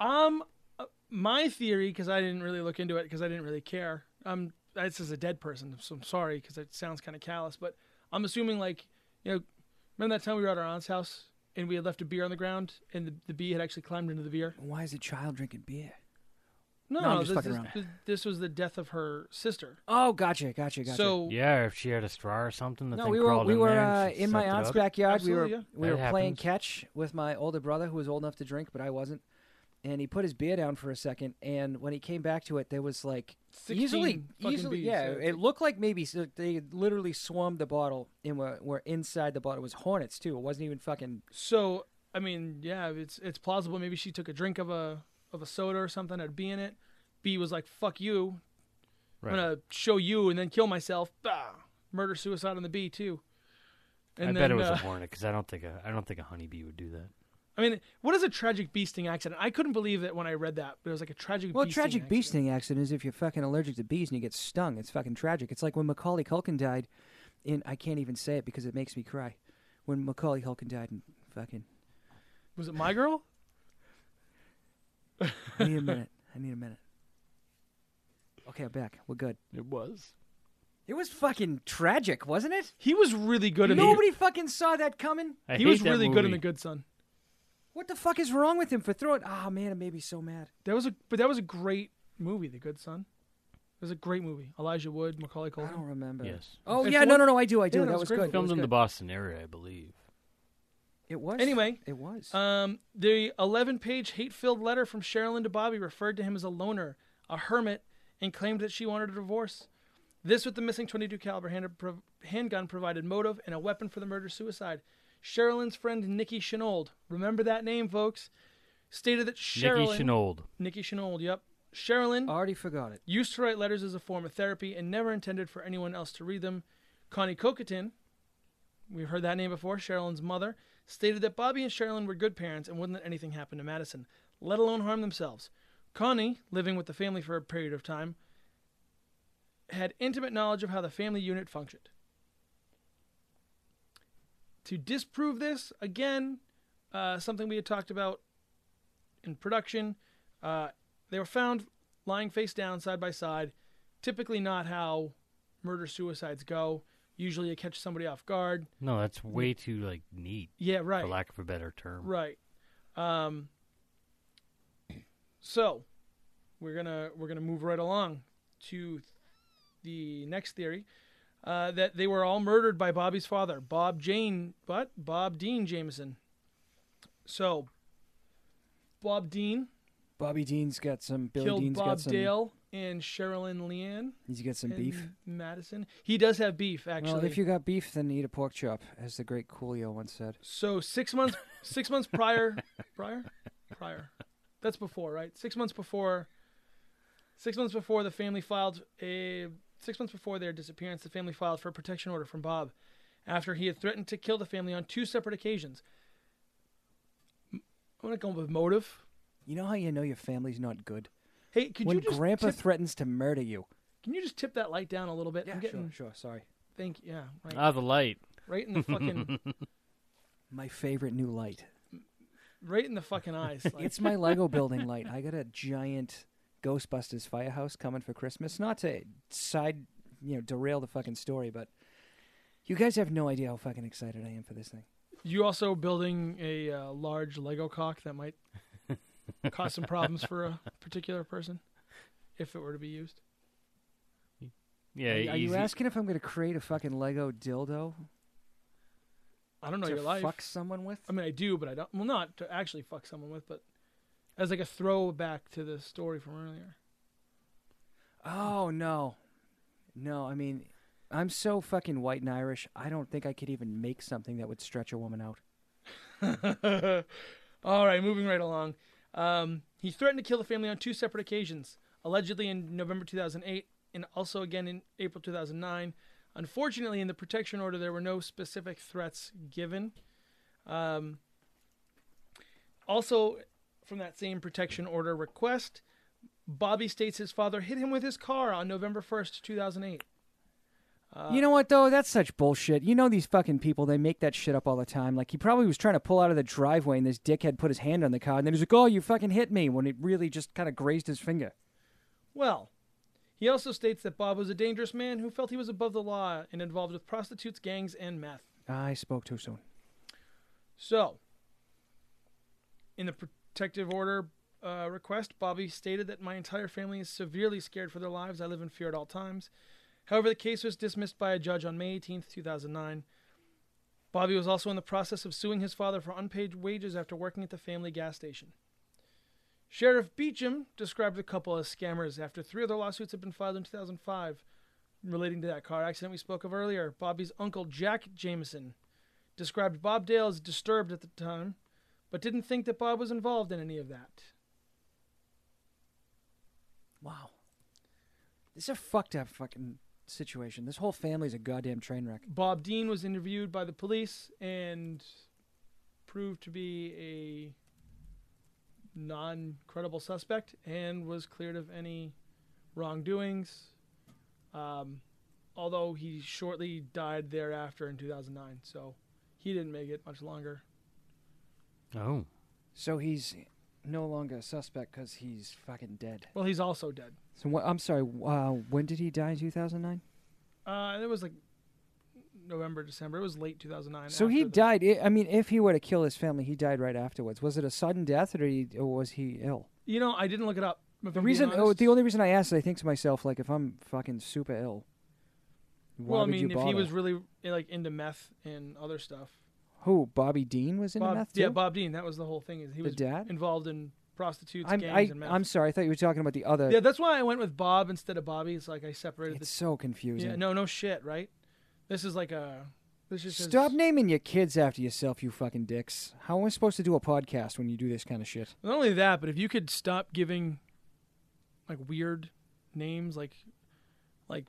C: um, uh, my theory, because I didn't really look into it, because I didn't really care. Um, this is a dead person, so I'm sorry, because it sounds kind of callous. But I'm assuming, like, you know, remember that time we were at our aunt's house and we had left a beer on the ground, and the, the bee had actually climbed into the beer.
B: Why is a child drinking beer?
C: No,
B: No, I'm just
C: this,
B: fucking
C: this,
B: around.
C: this- this was the death of her sister.
B: Oh, gotcha, gotcha, gotcha.
C: So
D: Yeah, if she had a straw or something, the
B: no,
D: thing
B: we were
D: crawled
B: we
D: in
B: were
D: there
B: uh,
D: and she
B: in my
D: sucked it
B: aunt's
D: up.
B: backyard. We were
C: yeah.
B: we
D: That
B: were playing
D: happens.
B: catch with my older brother who was old enough to drink, but I wasn't. And he put his beer down for a second, and when he came back to it, there was like easily, easily,
C: bees,
B: yeah.
C: yeah.
B: It looked like maybe so they literally swarmed the bottle and were, were inside the bottle. It was hornets too. It wasn't even fucking.
C: So I mean, yeah, it's it's plausible. Maybe she took a drink of a of a soda or something, that'd be in it. Bee was like, "Fuck you,
D: Right.
C: I'm gonna show you and then kill myself." Bah! Murder suicide on the bee too. And
D: I
C: then,
D: bet it was
C: uh,
D: a hornet because I don't think a I don't think a honeybee would do that.
C: I mean, what is a tragic bee sting accident? I couldn't believe that when I read that. But it was like a tragic.
B: Well,
C: bee
B: tragic
C: sting
B: bee
C: accident.
B: sting accident is if you're fucking allergic to bees and you get stung. It's fucking tragic. It's like when Macaulay Culkin died. In I can't even say it because it makes me cry. When Macaulay Culkin died in fucking.
C: Was it my girl?
B: I need a minute. I need a minute. Okay, I'm back. We're good.
D: It was.
B: It was fucking tragic, wasn't it?
C: He was really good in
B: Nobody fucking saw that coming.
D: I.
C: He
D: hate
C: was
D: that
C: really good in the Good Son.
B: What the fuck is wrong with him for throwing? Ah, man, it made me so mad.
C: That was a but that was a great movie, The Good Son. It was a great movie. Elijah Wood, Macaulay Culkin.
B: I don't remember.
D: Yes.
B: Oh
C: If
B: yeah,
C: one-
B: no, no, no. I do, I do.
C: Yeah,
B: that
C: was
B: was good. It
D: Filmed
B: was
D: in the. Boston area, I believe.
B: It was.
C: Anyway,
B: it was.
C: Um, the 11 page hate filled letter from Sherilyn to Bobby referred to him as a loner, a hermit, and claimed that she wanted a divorce. This, with the missing 22 caliber hand, prov- handgun, provided motive and a weapon for the murder suicide. Sherilyn's friend Nikki Chenauld, remember that name, folks, stated that Sherilyn.
D: Nicky Chenauld.
C: Nikki Chenauld, yep. Sherilyn
B: Already forgot it.
C: used to write letters as a form of therapy and never intended for anyone else to read them. Connie Cocatin, we've heard that name before, Sherilyn's mother, stated that Bobby and Sherilyn were good parents and wouldn't let anything happen to Madyson, let alone harm themselves. Connie, living with the family for a period of time, had intimate knowledge of how the family unit functioned. To disprove this, again, uh, something we had talked about in production, uh, they were found lying face down, side by side. Typically, not how murder suicides go. Usually, you catch somebody off guard.
D: No, that's way too like neat,
C: Yeah, right.
D: for lack of a better term.
C: Right. Um, so we're gonna we're gonna move right along to the next theory uh, that they were all murdered by Bobby's father, Bob Jane, but Bob Dean Jamison. So Bob Dean
B: Bobby Dean's got some. Billy
C: killed
B: Dean's
C: Bob
B: got some.
C: Dale and Sherilyn Leanne.
B: He's got some beef.
C: Madyson. He does have beef, actually.
B: Well, if you got beef, then eat a pork chop, as the great Coolio once said.
C: So six months, six months prior, [LAUGHS] prior, prior. That's before, right? Six months before. Six months before the family filed a. Six months before their disappearance, the family filed for a protection order from Bob, after he had threatened to kill the family on two separate occasions. I'm gonna go with motive.
B: You know how you know your family's not good
C: Hey, could
B: when
C: you just
B: Grandpa
C: tip,
B: threatens to murder you.
C: can you just tip that light down a little bit? I'm getting
B: sure, sure. Sorry.
C: thank yeah right,
D: Ah, the light.
C: right in the fucking [LAUGHS]
B: My favorite new light.
C: right in the fucking eyes. [LAUGHS] Like,
B: It's my [LAUGHS] Lego building light. I got a giant Ghostbusters firehouse coming for Christmas. Not to side, you know, derail the fucking story, but you guys have no idea how fucking excited I am for this thing.
C: You also building a uh, large Lego cock that might [LAUGHS] cause some problems for a particular person if it were to be used.
D: Yeah,
B: are, are you asking if I'm going to create a fucking Lego dildo
C: I don't know
B: to
C: your life.
B: fuck someone with?
C: I mean, I do, but I don't. Well, not to actually fuck someone with, but as like a throwback to the story from earlier.
B: Oh no, no. I mean, I'm so fucking white and Irish. I don't think I could even make something that would stretch a woman out. [LAUGHS]
C: All right, moving right along. Um, he threatened to kill the family on two separate occasions, allegedly in November 2008 and also again in April 2009. Unfortunately, in the protection order, there were no specific threats given. Um, also, from that same protection order request, Bobby states his father hit him with his car on November 1st, 2008.
B: you know what though? That's such bullshit. You know these fucking people. They make that shit up all the time. Like he probably was trying to pull out of the driveway, and this dickhead put his hand on the car, and then he's like, "Oh, you fucking hit me," when it really just kind of grazed his finger.
C: Well, he also states that Bob was a dangerous man who felt he was above the law and involved with prostitutes, gangs, and meth.
B: I spoke too soon.
C: So, in the protective order uh, request, Bobby stated that my entire family is severely scared for their lives. I live in fear at all times. However, the case was dismissed by a judge on May 18th, 2009. Bobby was also in the process of suing his father for unpaid wages after working at the family gas station. Sheriff Beecham described the couple as scammers after three other lawsuits had been filed in 2005 relating to that car accident we spoke of earlier. Bobby's uncle, Jack Jamison, described Bob Dale as disturbed at the time, but didn't think that Bob was involved in any of that.
B: Wow. This is a fucked up fucking situation. This whole family's a goddamn train wreck.
C: Bob Dean was interviewed by the police and proved to be a non credible suspect and was cleared of any wrongdoings. Um, although he shortly died thereafter in 2009, so he didn't make it much longer.
D: Oh.
B: So he's no longer a suspect because he's fucking dead.
C: Well, he's also dead.
B: So what? I'm sorry. Uh, when did he die? In 2009.
C: Uh, it was like November, December. It was late 2009.
B: So he died. I I mean, if he were to kill his family, he died right afterwards. Was it a sudden death, or, he, or was he ill?
C: You know, I didn't look it up.
B: The
C: I'm
B: reason, oh, the only reason I asked, is I think to myself, like, if I'm fucking super ill, why
C: well, I
B: would
C: mean,
B: you
C: if he was really like into meth and other stuff.
B: Who Bobby Dean was in
C: Bob,
B: meth
C: yeah. Bob Dean. That was the whole thing. Is he
B: The
C: was
B: dad?
C: involved in prostitutes,
B: I'm,
C: gangs,
B: I,
C: and meth.
B: I'm sorry. I thought you were talking about the other.
C: yeah, that's why I went with Bob instead of Bobby. It's like I separated
B: it's so confusing.
C: Yeah, no, no shit, right? This is like a. This just
B: Stop
C: Is,
B: naming your kids after yourself, you fucking dicks. How am I supposed to do a podcast when you do this kind of shit?
C: not only that, but if you could stop giving, like weird names, like, like.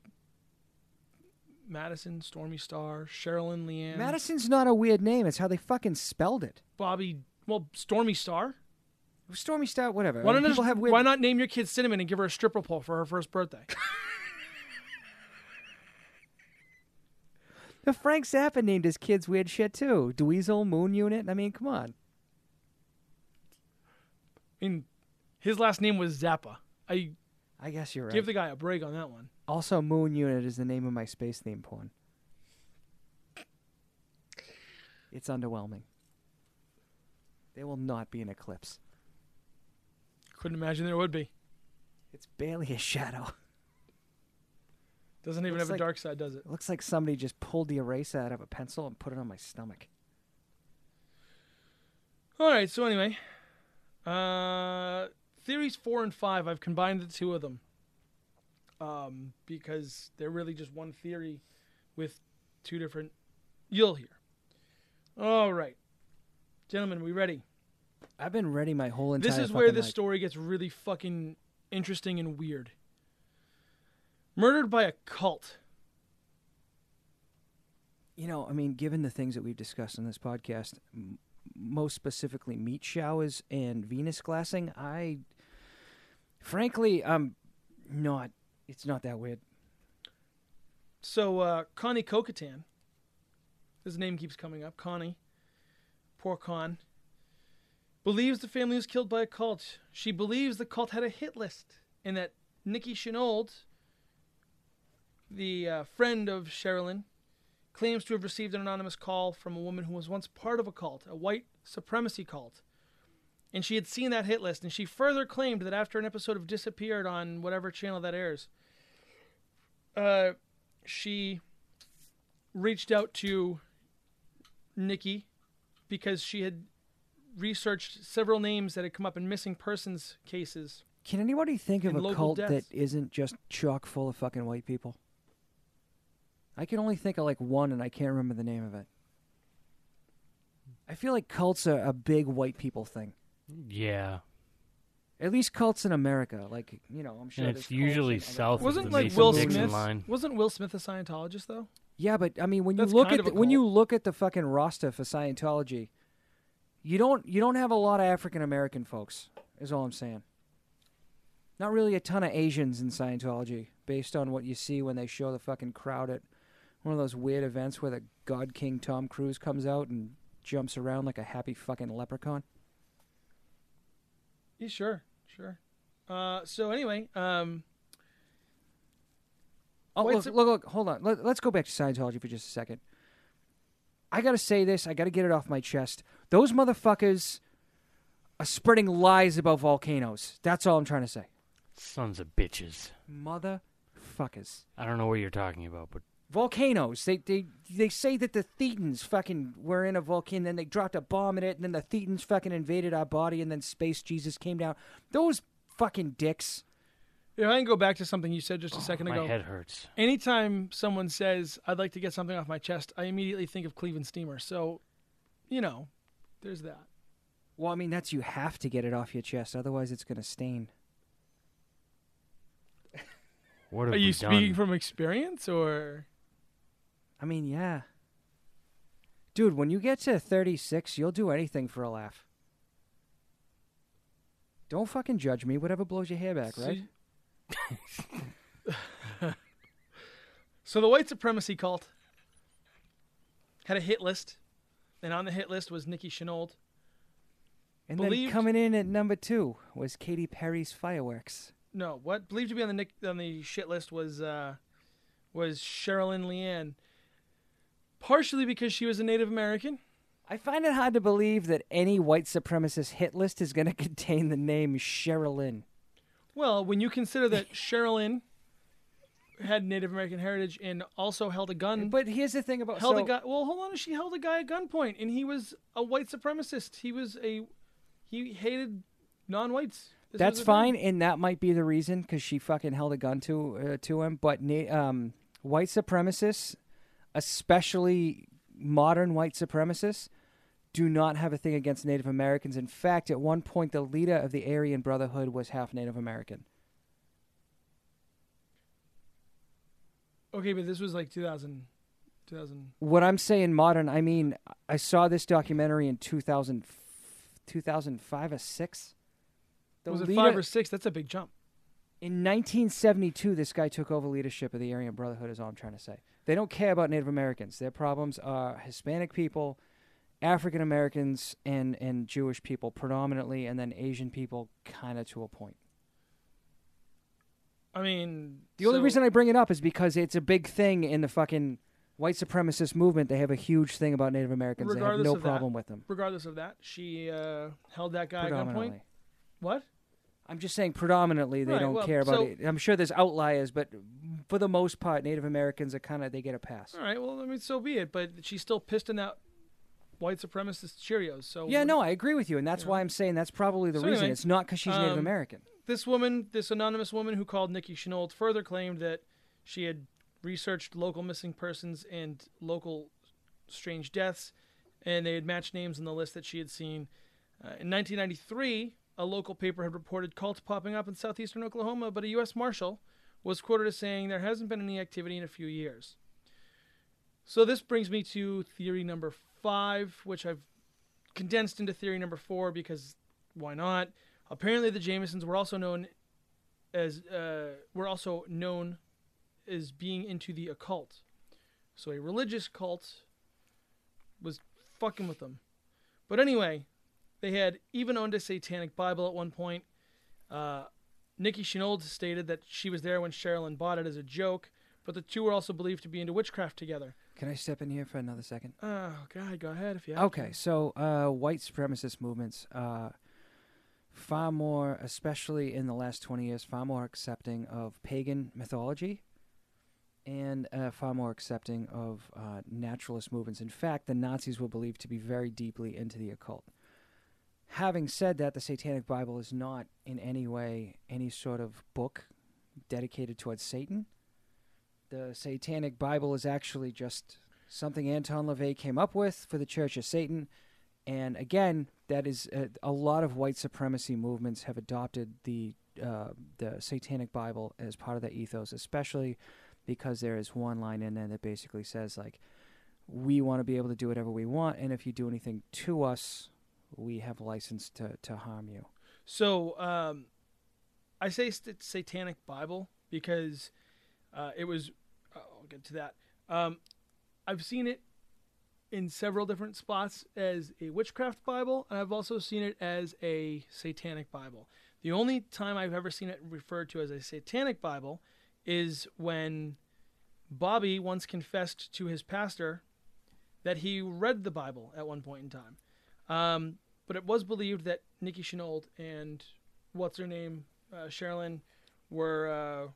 C: Madyson, Stormy Star, Sherilyn, Leanne,
B: Madyson's not a weird name. It's how they fucking spelled it.
C: Bobby. Well, Stormy Star.
B: Stormy Star, whatever.
C: Why
B: I mean,
C: not?
B: people
C: Just,
B: have weird.
C: Why not name your kid Cinnamon and give her a stripper pole for her first birthday? [LAUGHS]
B: The Frank Zappa named his kids weird shit too. Dweezil, Moon Unit. I mean, come on.
C: I mean, his last name was Zappa. I
B: I guess you're right.
C: give the guy a break on that one.
B: also, Moon Unit is the name of my space theme porn. It's underwhelming. There will not be an eclipse.
C: Couldn't imagine there would be.
B: It's barely a shadow.
C: Doesn't even
B: Looks
C: have
B: like-
C: a dark side, does it?
B: It looks like somebody just pulled the eraser out of a pencil and put it on my stomach.
C: All right. So anyway, uh, theories four and five. I've combined the two of them, um, because they're really just one theory with two different. You'll hear. All right, gentlemen, we ready?
B: I've been ready my whole entire
C: This is where this
B: life.
C: story gets really fucking interesting and weird. Murdered by a cult.
B: You know, I mean, given the things that we've discussed on this podcast, most specifically meat showers and Venus glassing, I, frankly, I'm not. It's not that weird.
C: So uh, Connie Kokatan, his name keeps coming up. Connie, poor Con, believes the family was killed by a cult. She believes the cult had a hit list, and that Nikki Chenault, the uh, friend of Sherilyn, claims to have received an anonymous call from a woman who was once part of a cult, a white supremacy cult. And she had seen that hit list, and she further claimed that after an episode of Disappeared on whatever channel that airs, uh, she reached out to Nikki because she had researched several names that had come up in missing persons cases
B: Can anybody think of a cult
C: deaths.
B: that isn't just chock full of fucking white people? I can only think of like one, and I can't remember the name of it. I feel like cults are a big white people thing.
D: Yeah,
B: At least cults in America, like you know, I'm sure.
D: and it's usually south of
C: Wasn't
D: the
C: like
D: Mason
C: Will Smith?
D: line.
C: Wasn't Will Smith a Scientologist though?
B: Yeah, but I mean, when
C: That's
B: you look at the, when you look at the fucking roster for Scientology, you don't you don't have a lot of African American folks. Is all I'm saying. Not really a ton of Asians in Scientology, based on what you see when they show the fucking crowd at one of those weird events where the God King Tom Cruise comes out and jumps around like a happy fucking leprechaun.
C: Yeah, sure, sure. Uh, so anyway, um,
B: Oh, look, look, look, hold on. Let, let's go back to Scientology for just a second. I got to say this. I got to get it off my chest. Those motherfuckers are spreading lies about volcanoes. That's all I'm trying to say.
D: Sons of bitches.
B: Motherfuckers.
D: I don't know what you're talking about, but
B: Volcanoes. They, they they say that the Thetans fucking were in a volcano, then they dropped a bomb in it, and then the Thetans fucking invaded our body, and then Space Jesus came down. Those fucking dicks.
C: if I can go back to something you said just a oh, second
D: Oh, my
C: ago.
D: head hurts.
C: Anytime someone says I'd like to get something off my chest, I immediately think of Cleveland Steamer. So, you know, there's that.
B: Well, I mean, that's you have to get it off your chest, otherwise it's gonna stain.
D: What have
C: Are
D: we
C: you speaking from experience or?
B: I mean, yeah. Dude, when you get to 36, you'll do anything for a laugh. Don't fucking judge me. Whatever blows your hair back, right? [LAUGHS]
C: So the white supremacy cult had a hit list, and on the hit list was Nikki Chenault.
B: And
C: Believed-
B: then coming in at number two was Katy Perry's Fireworks.
C: No, what believed to be on the Nick, on the shit list was uh, was Sherilyn Leanne, partially because she was a Native American.
B: I find it hard to believe that any white supremacist hit list is going [LAUGHS] to contain the name Sherilyn.
C: Well, when you consider that Sherilyn had Native American heritage and also held a gun,
B: But here's the thing about
C: held
B: so,
C: a guy. Well, hold on, she held a guy at gunpoint, and he was a white supremacist. He was a he hated non-whites. This
B: That's fine,
C: thing.
B: and that might be the reason because she fucking held a gun to uh, to him. But um, white supremacists, especially modern white supremacists, do not have a thing against Native Americans. In fact, at one point, the leader of the Aryan Brotherhood was half Native American.
C: Okay, but this was like 2000, 2000.
B: What I'm saying modern, I mean, I saw this documentary in 2000, 2005 or six. The
C: was it
B: leader-
C: five or six? That's a big jump.
B: In 1972, this guy took over leadership of the Aryan Brotherhood, is all I'm trying to say. They don't care about Native Americans. Their problems are Hispanic people, African Americans, and, and Jewish people predominantly, and then Asian people kind of to a point.
C: I mean,
B: The only reason I bring it up is because it's a big thing in the fucking white supremacist movement. They have a huge thing about Native Americans. They have no
C: of that,
B: problem with them.
C: regardless of that, she uh, held that guy at gunpoint. What?
B: I'm just saying predominantly they
C: Right,
B: don't
C: well,
B: care about
C: so-
B: it. I'm sure there's outliers, but for the most part, Native Americans are kind of they get a pass.
C: All right. Well, I mean, so be it. But she's still pissed in that white supremacist Cheerios. So
B: Yeah, no, I agree with you, and that's why I'm saying that's probably the
C: So
B: reason.
C: anyway,
B: it's not because she's Native
C: um,
B: American.
C: This woman, this anonymous woman who called Nikki Chenault, further claimed that she had researched local missing persons and local strange deaths, and they had matched names in the list that she had seen. Uh, in 1993, a local paper had reported cults popping up in southeastern Oklahoma, but a U.S. Marshal was quoted as saying there hasn't been any activity in a few years. So this brings me to theory number five, which I've condensed into theory number four because why not? Apparently, the Jamisons were also known as uh, were also known as being into the occult. So a religious cult was fucking with them. But anyway, they had even owned a satanic Bible at one point. Uh, Nikki Chenault stated that she was there when Sherilyn bought it as a joke, but the two were also believed to be into witchcraft together.
B: Can I step in here for another second?
C: Oh, God, go ahead if you have
B: Okay,
C: to.
B: so uh, white supremacist movements, uh, far more, especially in the last 20 years, far more accepting of pagan mythology and uh, far more accepting of uh, naturalist movements. In fact, the Nazis were believed to be very deeply into the occult. Having said that, the Satanic Bible is not in any way any sort of book dedicated towards Satan. The Satanic Bible is actually just something Anton LaVey came up with for the Church of Satan. And again, that is a, a lot of white supremacy movements have adopted the uh, the Satanic Bible as part of their ethos, especially because there is one line in there that basically says like, "We want to be able to do whatever we want, and if you do anything to us, we have license to to harm you."
C: So um, I say st- Satanic Bible because uh, it was. I'll get to that. Um, I've seen it in several different spots as a witchcraft Bible, and I've also seen it as a Satanic Bible. The only time I've ever seen it referred to as a Satanic Bible is when Bobby once confessed to his pastor that he read the Bible at one point in time. Um, but it was believed that Nikki Chenault and what's her name, uh, Sherilyn, were uh,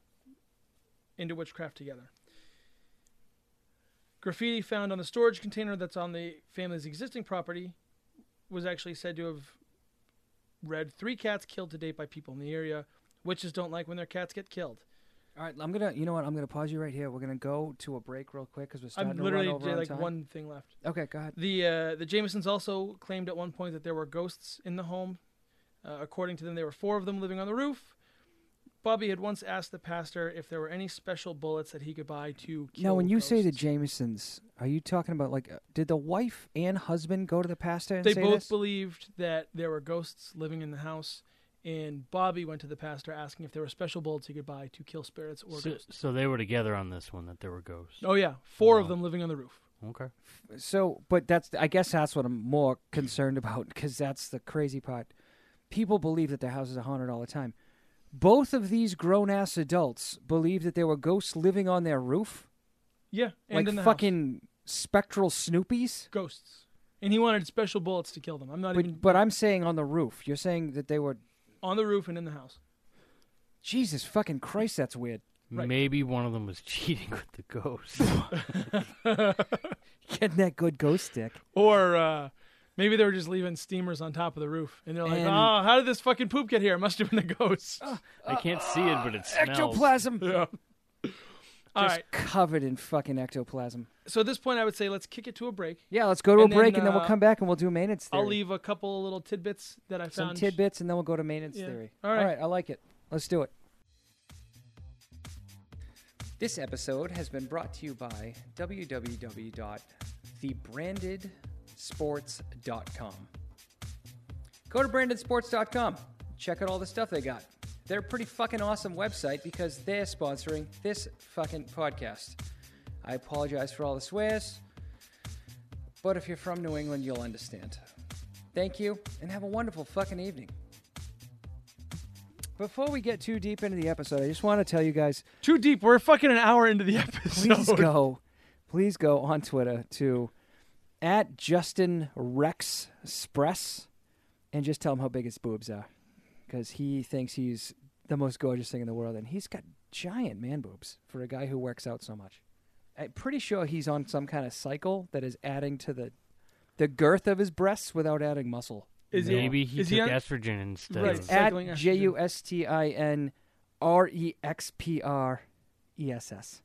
C: into witchcraft together. Graffiti found on the storage container that's on the family's existing property was actually said to have read three cats killed to date by people in the area. Witches don't like when their cats get killed.
B: All right, I'm gonna. You know what? I'm gonna pause you right here. We're gonna go to a break real quick because we're starting
C: I'm
B: to
C: literally
B: run over
C: did,
B: on
C: like
B: time.
C: one thing left.
B: Okay, go ahead.
C: The uh, the Jamisons also claimed at one point that there were ghosts in the home. Uh, according to them, there were four of them living on the roof. Bobby had once asked the pastor if there were any special bullets that he could buy to kill.
B: Now, when you say the. Jamisons, are you talking about like, uh, did the wife and husband go to the pastor and
C: they
B: say
C: both
B: this?
C: believed that there were ghosts living in the house, and Bobby went to the pastor asking if there were special bullets he could buy to kill spirits or
D: So,
C: ghosts.
D: so they were together on this one that there were ghosts.
C: Oh yeah, four of them living on the roof.
D: Okay.
B: So, but that's I guess that's what I'm more concerned about because that's the crazy part. People believe that their houses are haunted all the time. Both of these grown ass adults believe that there were ghosts living on their roof,
C: Yeah, and
B: like
C: in the house.
B: fucking spectral Snoopies.
C: ghosts. And he wanted special bullets to kill them. I'm not
B: But,
C: even
B: but I'm saying on the roof. You're saying that they were.
C: On the roof and in the house.
B: Jesus fucking Christ, that's weird.
C: Right.
D: Maybe one of them was [LAUGHS] cheating with the ghost. [LAUGHS]
B: Getting that good ghost stick.
C: Or uh, maybe they were just leaving steamers on top of the roof, and they're like,
B: And-
C: "Oh, how did this fucking poop get here? It must have been the ghost."
D: I can't see it, but it smells.
B: Ectoplasm. [LAUGHS]
C: yeah. All
B: Just
C: right.
B: covered in fucking ectoplasm.
C: So at this point, I would say let's kick it to a break.
B: Yeah, let's go to
C: And
B: a break
C: then,
B: and then we'll
C: uh,
B: come back and we'll do maintenance theory.
C: I'll leave a couple little tidbits that I
B: some
C: found.
B: Some tidbits and then we'll go to maintenance
C: Yeah.
B: theory.
C: All right.
B: All right, I like it. Let's do it. This episode has been brought to you by www.thebrandedsports.com. Go to brandedsports.com. Check out all the stuff they got. They're a pretty fucking awesome website because they're sponsoring this fucking podcast. I apologize for all the swears, but if you're from New England, you'll understand. Thank you, and have a wonderful fucking evening. Before we get too deep into the episode, I just want to tell you guys
C: Too deep. We're fucking an hour into the episode.
B: please go, [LAUGHS] please go on Twitter to at Justin Rex Express and just tell him how big his boobs are, because he thinks he's the most gorgeous thing in the world, and he's got giant man boobs for a guy who works out so much. I'm pretty sure he's on some kind of cycle that is adding to the the girth of his breasts without adding muscle.
C: Is he-
D: Maybe he
C: is
D: took
C: he on-
D: estrogen instead
C: Right.
D: of.
B: At
C: Cycling estrogen.
B: J U S T I N R E X P R E S S.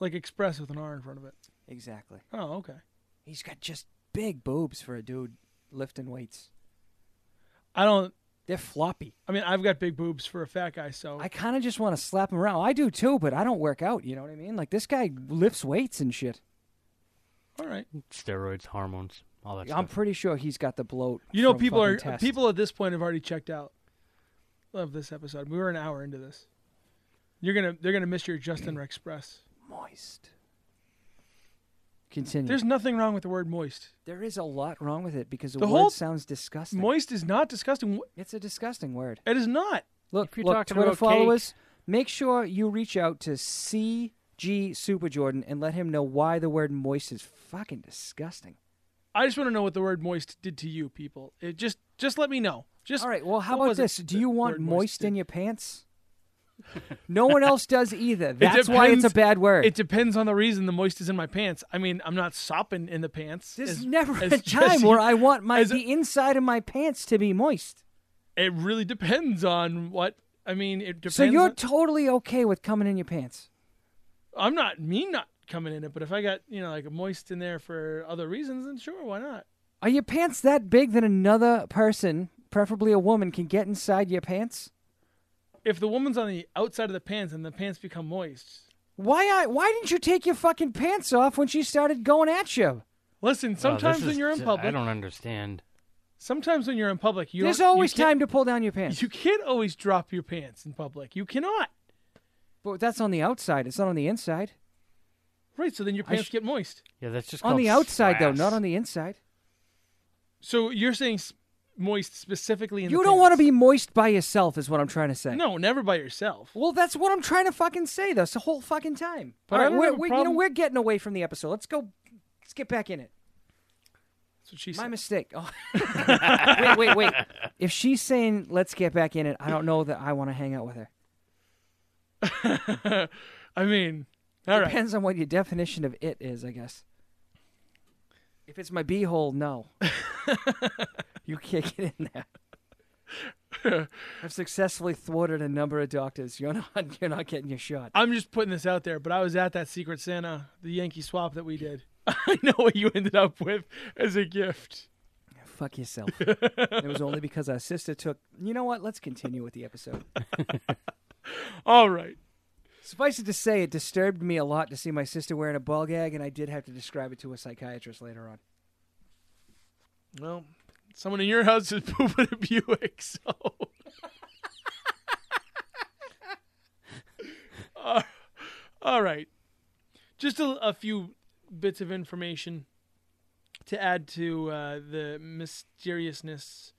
C: like express with an R in front of it.
B: Exactly.
C: Oh, okay.
B: He's got just big boobs for a dude lifting weights.
C: I don't.
B: They're floppy.
C: I mean, I've got big boobs for a fat guy, so
B: I kind of just want to slap him around. I do too, but I don't work out. You know what I mean? Like this guy lifts weights and shit.
C: all right.
D: Steroids, hormones, all that
B: I'm
D: stuff.
B: pretty sure he's got the bloat.
C: You know,
B: from
C: people are
B: test.
C: people at this point have already checked out of this episode. We were an hour into this. You're gonna they're gonna miss your Justin Express.
B: moist. Continue.
C: There's nothing wrong with the word moist.
B: there is a lot wrong with it because the,
C: The
B: word
C: whole-
B: sounds disgusting.
C: Moist is not disgusting.
B: It's a disgusting word.
C: It is not.
B: Look,
D: If you're
B: look,
D: talking
B: Twitter
D: about cake-
B: followers, make sure you reach out to CG Super Jordan and let him know why the word moist is fucking disgusting.
C: I just want to know what the word moist did to you, people. It just just let me know. Just
B: All right, well, how about this? Do you want moist,
C: moist
B: in your pants? [LAUGHS] No one else does either. That's why it's a bad word.
C: It depends on the reason the moist is in my pants. I mean, I'm not sopping in the pants.
B: There's
C: as-
B: never
C: as
B: a time
C: Jesse-
B: where I want my
C: as a-
B: the inside of my pants to be moist.
C: It really depends on what. I mean, it depends.
B: So you're
C: on-
B: totally okay with coming in your pants.
C: I'm not me not coming in it, but if I got you know like a moist in there for other reasons, then sure, why not?
B: Are your pants that big that another person, preferably a woman, can get inside your pants?
C: If the woman's on the outside of the pants and the pants become moist,
B: Why I why didn't you take your fucking pants off when she started going at you?
C: listen.
D: This
C: Sometimes when
D: is-
C: you're in public, I
D: don't understand.
C: sometimes when you're in public, you
B: There's
C: don't- you
B: always
C: can't-
B: time to pull down your pants.
C: You can't always drop your pants in public. You cannot.
B: But that's on the outside. It's not on the inside.
C: Right. So then your pants
B: sh-
C: get moist.
D: Yeah, that's just
B: On
D: called
B: the outside though, not on the inside.
C: So you're saying s- moist specifically in
B: You don't want to be moist by yourself, is what I'm trying to say.
C: No, never by yourself.
B: Well, that's what I'm trying to fucking say. That's the whole fucking time.
C: But
B: All
C: I
B: right,
C: don't
B: we're,
C: have a
B: we, you know,
C: problem-
B: we're getting away from the episode. Let's go. Let's get back in it.
C: That's what she
B: My
C: said.
B: mistake. Oh. [LAUGHS] wait, wait, wait. If she's saying let's get back in it, I don't know that I want to hang out with her. [LAUGHS]
C: I mean, all right.
B: Depends on what your definition of it is, I guess. If it's my beehole, no. [LAUGHS] you can't get in there. I've successfully thwarted a number of doctors. You're not. [LAUGHS] You're not getting your shot.
C: I'm just putting this out there, but I was at that Secret Santa, the Yankee swap that we did. [LAUGHS] I know what you ended up with as a gift.
B: Fuck yourself. it was only because our sister took. You know what? Let's continue with the episode. [LAUGHS]
C: All right.
B: Suffice it to say, it disturbed me a lot to see my sister wearing a ball gag, and I did have to describe it to a psychiatrist later on.
C: Well, someone in your house is [LAUGHS] pooping a Buick, so. [LAUGHS] Uh, all right. Just a, a few bits of information to add to uh, the mysteriousness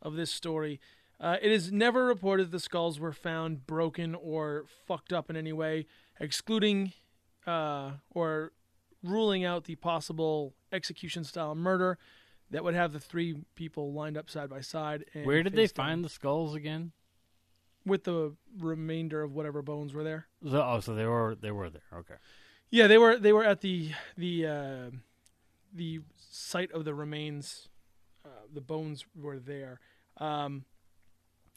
C: of this story. Uh, it is never reported the skulls were found broken or fucked up in any way, excluding uh, or ruling out the possible execution style murder that would have the three people lined up side by side. And
D: Where did they find the skulls again?
C: with the remainder of whatever bones were there?
D: So, oh, so they were they were there. Okay.
C: Yeah, they were they were at the the uh, the site of the remains. Uh, the bones were there. Um,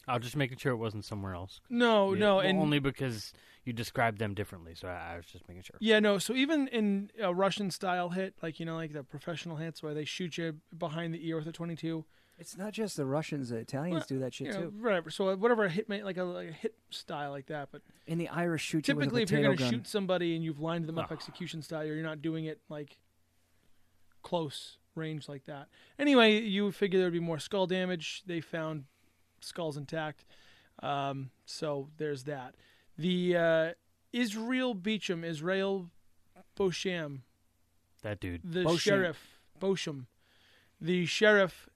D: I was just making sure it wasn't somewhere else.
C: no,
D: Yeah,
C: no, and
D: only because you described them differently, so I, I was just making sure.
C: Yeah, no. So even in a Russian style hit, like you know, like the professional hits where they shoot you behind the ear with a twenty-two,
B: It's not just the Russians; the Italians
C: Well,
B: do that shit
C: you know,
B: too.
C: whatever. So whatever a hit, ma- like a, like a hit style like that. But
B: in the Irish shoot you with a
C: typically, if you're going to shoot somebody and you've lined them up
D: Ah.
C: execution style, you're not doing it like close range like that. Anyway, you would figure there would be more skull damage. They found skulls intact, um, so there's that. The uh, Israel Beecham, Israel Bosham,
D: That dude.
C: the
B: Bosham.
C: sheriff Bosham, the sheriff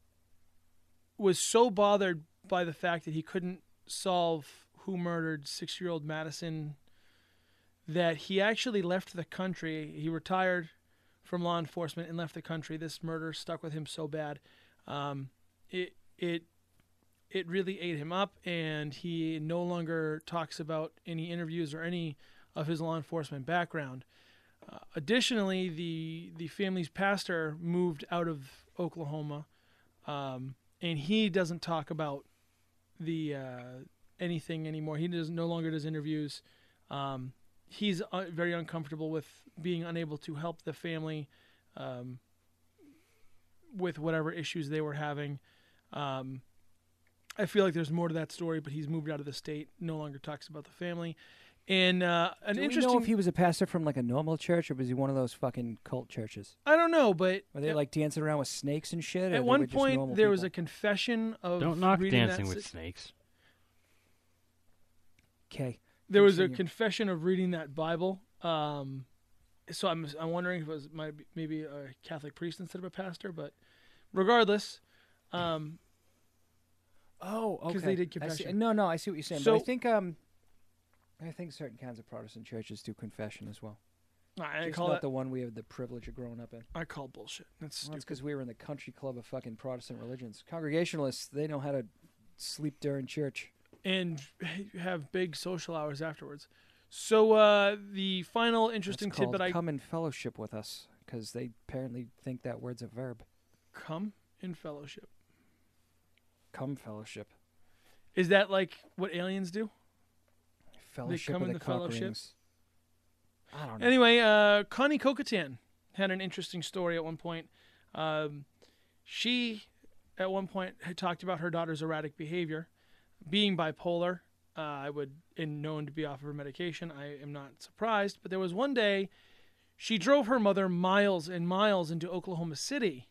C: was so bothered by the fact that he couldn't solve who murdered six-year-old Madyson that he actually left the country. He retired from law enforcement and left the country. This murder stuck with him so bad, um, it it it really ate him up, and he no longer talks about any interviews or any of his law enforcement background. Uh, additionally, the the family's pastor moved out of Oklahoma, um, and he doesn't talk about the uh, anything anymore. He does no longer does interviews. Um, he's uh, very uncomfortable with being unable to help the family um, with whatever issues they were having. Um, I feel like there's more to that story, but he's moved out of the state, no longer talks about the family. And uh, an
B: Do we
C: interesting
B: know if he was a pastor from like a normal church or was he one of those fucking cult churches?
C: I don't know, but
B: Were they
C: at,
B: like dancing around with snakes and shit? or they
C: at
B: were
C: one
B: just
C: point
B: normal
C: there was a
B: people?
C: confession of
D: Don't knock
C: reading that
D: Dancing
C: si-
D: with Snakes.
B: okay.
C: there was a
B: Continue.
C: confession of reading that Bible. Um, so I'm I'm wondering if it was might be, maybe a Catholic priest instead of a pastor, but regardless, um,
B: Oh, okay.
C: 'Cause they did confession.
B: No, no, I see what you're saying.
C: So-
B: but I think um, I think certain kinds of Protestant churches do confession as well.
C: I
B: Just
C: call
B: not
C: that
B: the one we have the privilege of growing up in.
C: I call bullshit. That's
B: Well, that's because we were in the country club of fucking Protestant religions. Congregationalists, they know how to sleep during church.
C: and [LAUGHS] have big social hours afterwards. So uh, the final interesting
B: called
C: tidbit I
B: come in fellowship with us because they apparently think that word's a verb.
C: come in fellowship.
B: Come fellowship.
C: Is that like what aliens do?
B: Fellowship of
C: in
B: the,
C: the fellowship?
B: I don't know.
C: Anyway, uh, Connie Kokatan had an interesting story at one point. Um, she, at one point, had talked about her daughter's erratic behavior, being bipolar. Uh, I would, and known to be off of her medication. I am not surprised. But there was one day, she drove her mother miles and miles into Oklahoma City,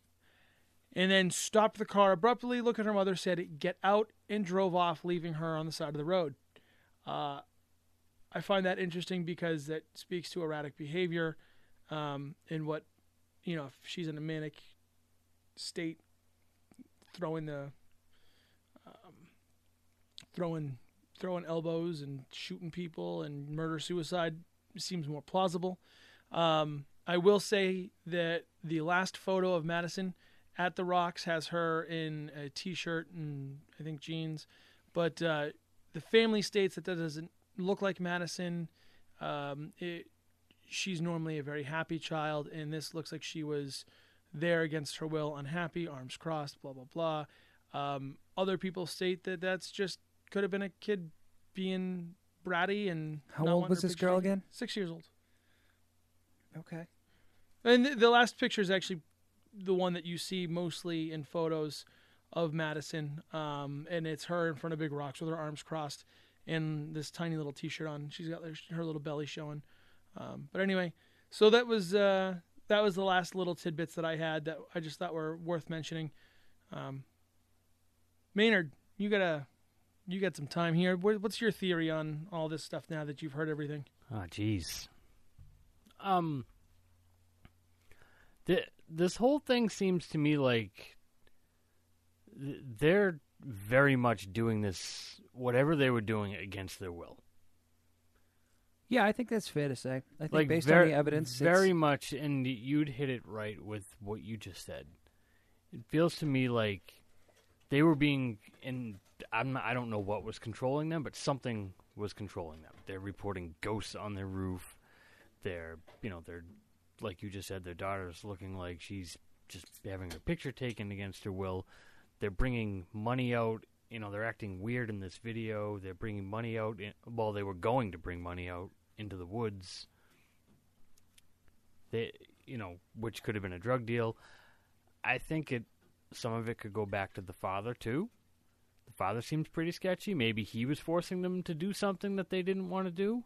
C: and then stopped the car abruptly. Looked at her mother, said, "Get out," and drove off, leaving her on the side of the road. Uh, I find that interesting because that speaks to erratic behavior, um, and what you know if she's in a manic state, throwing the um, throwing throwing elbows and shooting people and murder suicide seems more plausible. Um, I will say that the last photo of Madyson at the Rocks has her in a t-shirt and I think jeans, but uh, the family states that that doesn't look like Madyson. Um, it, she's normally a very happy child, and this looks like she was there against her will, unhappy, arms crossed, blah blah blah. Um, other people state that that's just could have been a kid being bratty and.
B: How old was this girl again?
C: Six years old.
B: Okay.
C: And the, the last picture is actually the one that you see mostly in photos of Madyson, um, and it's her in front of big rocks with her arms crossed and this tiny little T-shirt on. She's got her little belly showing. Um, but anyway, so that was uh, that was the last little tidbits that I had that I just thought were worth mentioning. Um, Maynard, you got a you got some time here. What's your theory on all this stuff now that you've heard everything?
D: Oh, jeez. Um, th- this whole thing seems to me like they're very much doing this, whatever they were doing, against their will.
B: Yeah, I think that's fair to say. I think
D: like
B: based
D: very,
B: on the evidence,
D: very
B: it's-
D: much, and you'd hit it right with what you just said. It feels to me like they were being, and I'm not, I don't know what was controlling them, but something was controlling them. They're reporting ghosts on their roof. They're, you know, they're like you just said, their daughter's looking like she's just having her picture taken against her will. They're bringing money out. You know, they're acting weird in this video. They're bringing money out. In, well, they were going to bring money out into the woods. They, you know, which could have been a drug deal. I think it. Some of it could go back to the father too. The father seems pretty sketchy. Maybe he was forcing them to do something that they didn't want to do.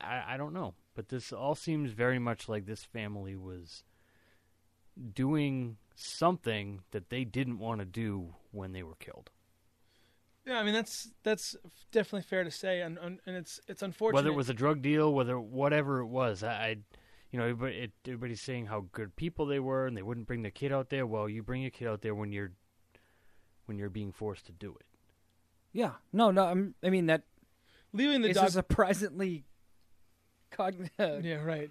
D: I, I don't know, but this all seems very much like this family was doing something that they didn't want to do when they were killed.
C: Yeah, I mean that's that's definitely fair to say, and and, and it's it's unfortunate.
D: Whether it was a drug deal, whether whatever it was, I, I you know, everybody, it, everybody's saying how good people they were, and they wouldn't bring their kid out there. Well, you bring your kid out there when you're when you're being forced to do it.
B: Yeah. No, no. I'm, I mean that
C: leaving the
B: is
C: dog.
B: a surprisingly cogn- uh, [LAUGHS]
C: yeah, right.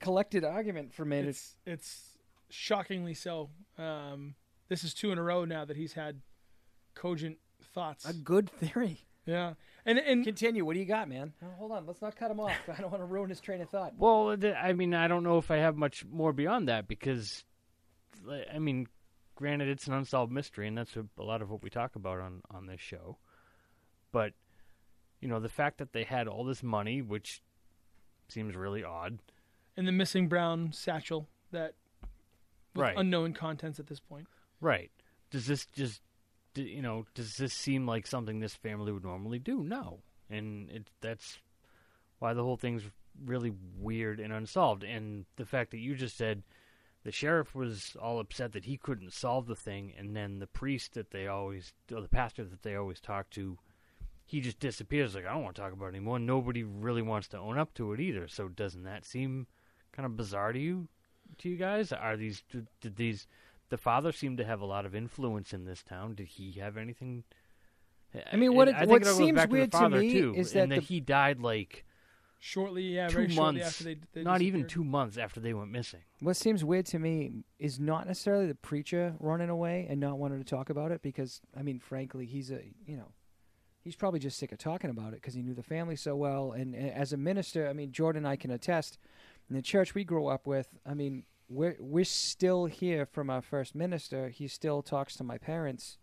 B: collected argument for me.
C: It's it's shockingly so. Um, this is two in a row now that he's had cogent thoughts.
B: a good theory.
C: yeah, and and
B: Continue. What do you got, man? Oh, hold on. Let's not cut him off. I don't want to ruin his train of thought. [LAUGHS]
D: Well, th- I mean, I don't know if I have much more beyond that because, like, I mean, granted, it's an unsolved mystery, and that's a, a lot of what we talk about on on this show. But you know, the fact that they had all this money, which seems really odd,
C: and the missing brown satchel that with
D: Right.
C: unknown contents at this point.
D: right? Does this just, you know, does this seem like something this family would normally do? No, and it that's why the whole thing's really weird and unsolved. And the fact that you just said the sheriff was all upset that he couldn't solve the thing, and then the priest that they always, or the pastor that they always talk to, he just disappears. Like I don't want to talk about it anymore. Nobody really wants to own up to it either. So doesn't that seem kind of bizarre to you? To you guys, are these did, these? The father seemed to have a lot of influence in this town. Did he have anything?
B: I mean, what it-
D: I think
B: what seems weird
D: to,
B: to
D: the father
B: me
D: too,
B: is that
D: that
B: the-
D: he died like
C: Shortly, yeah,
D: two months,
C: after they, they
D: not even two months after they went missing.
B: What seems weird to me is not necessarily the preacher running away and not wanting to talk about it because, I mean, frankly, he's a, you know, he's probably just sick of talking about it because he knew the family so well. And, and as a minister, I mean, Jordan and I can attest. In the church we grew up with, I mean, we're we're still here from our first minister. He still talks to my parents.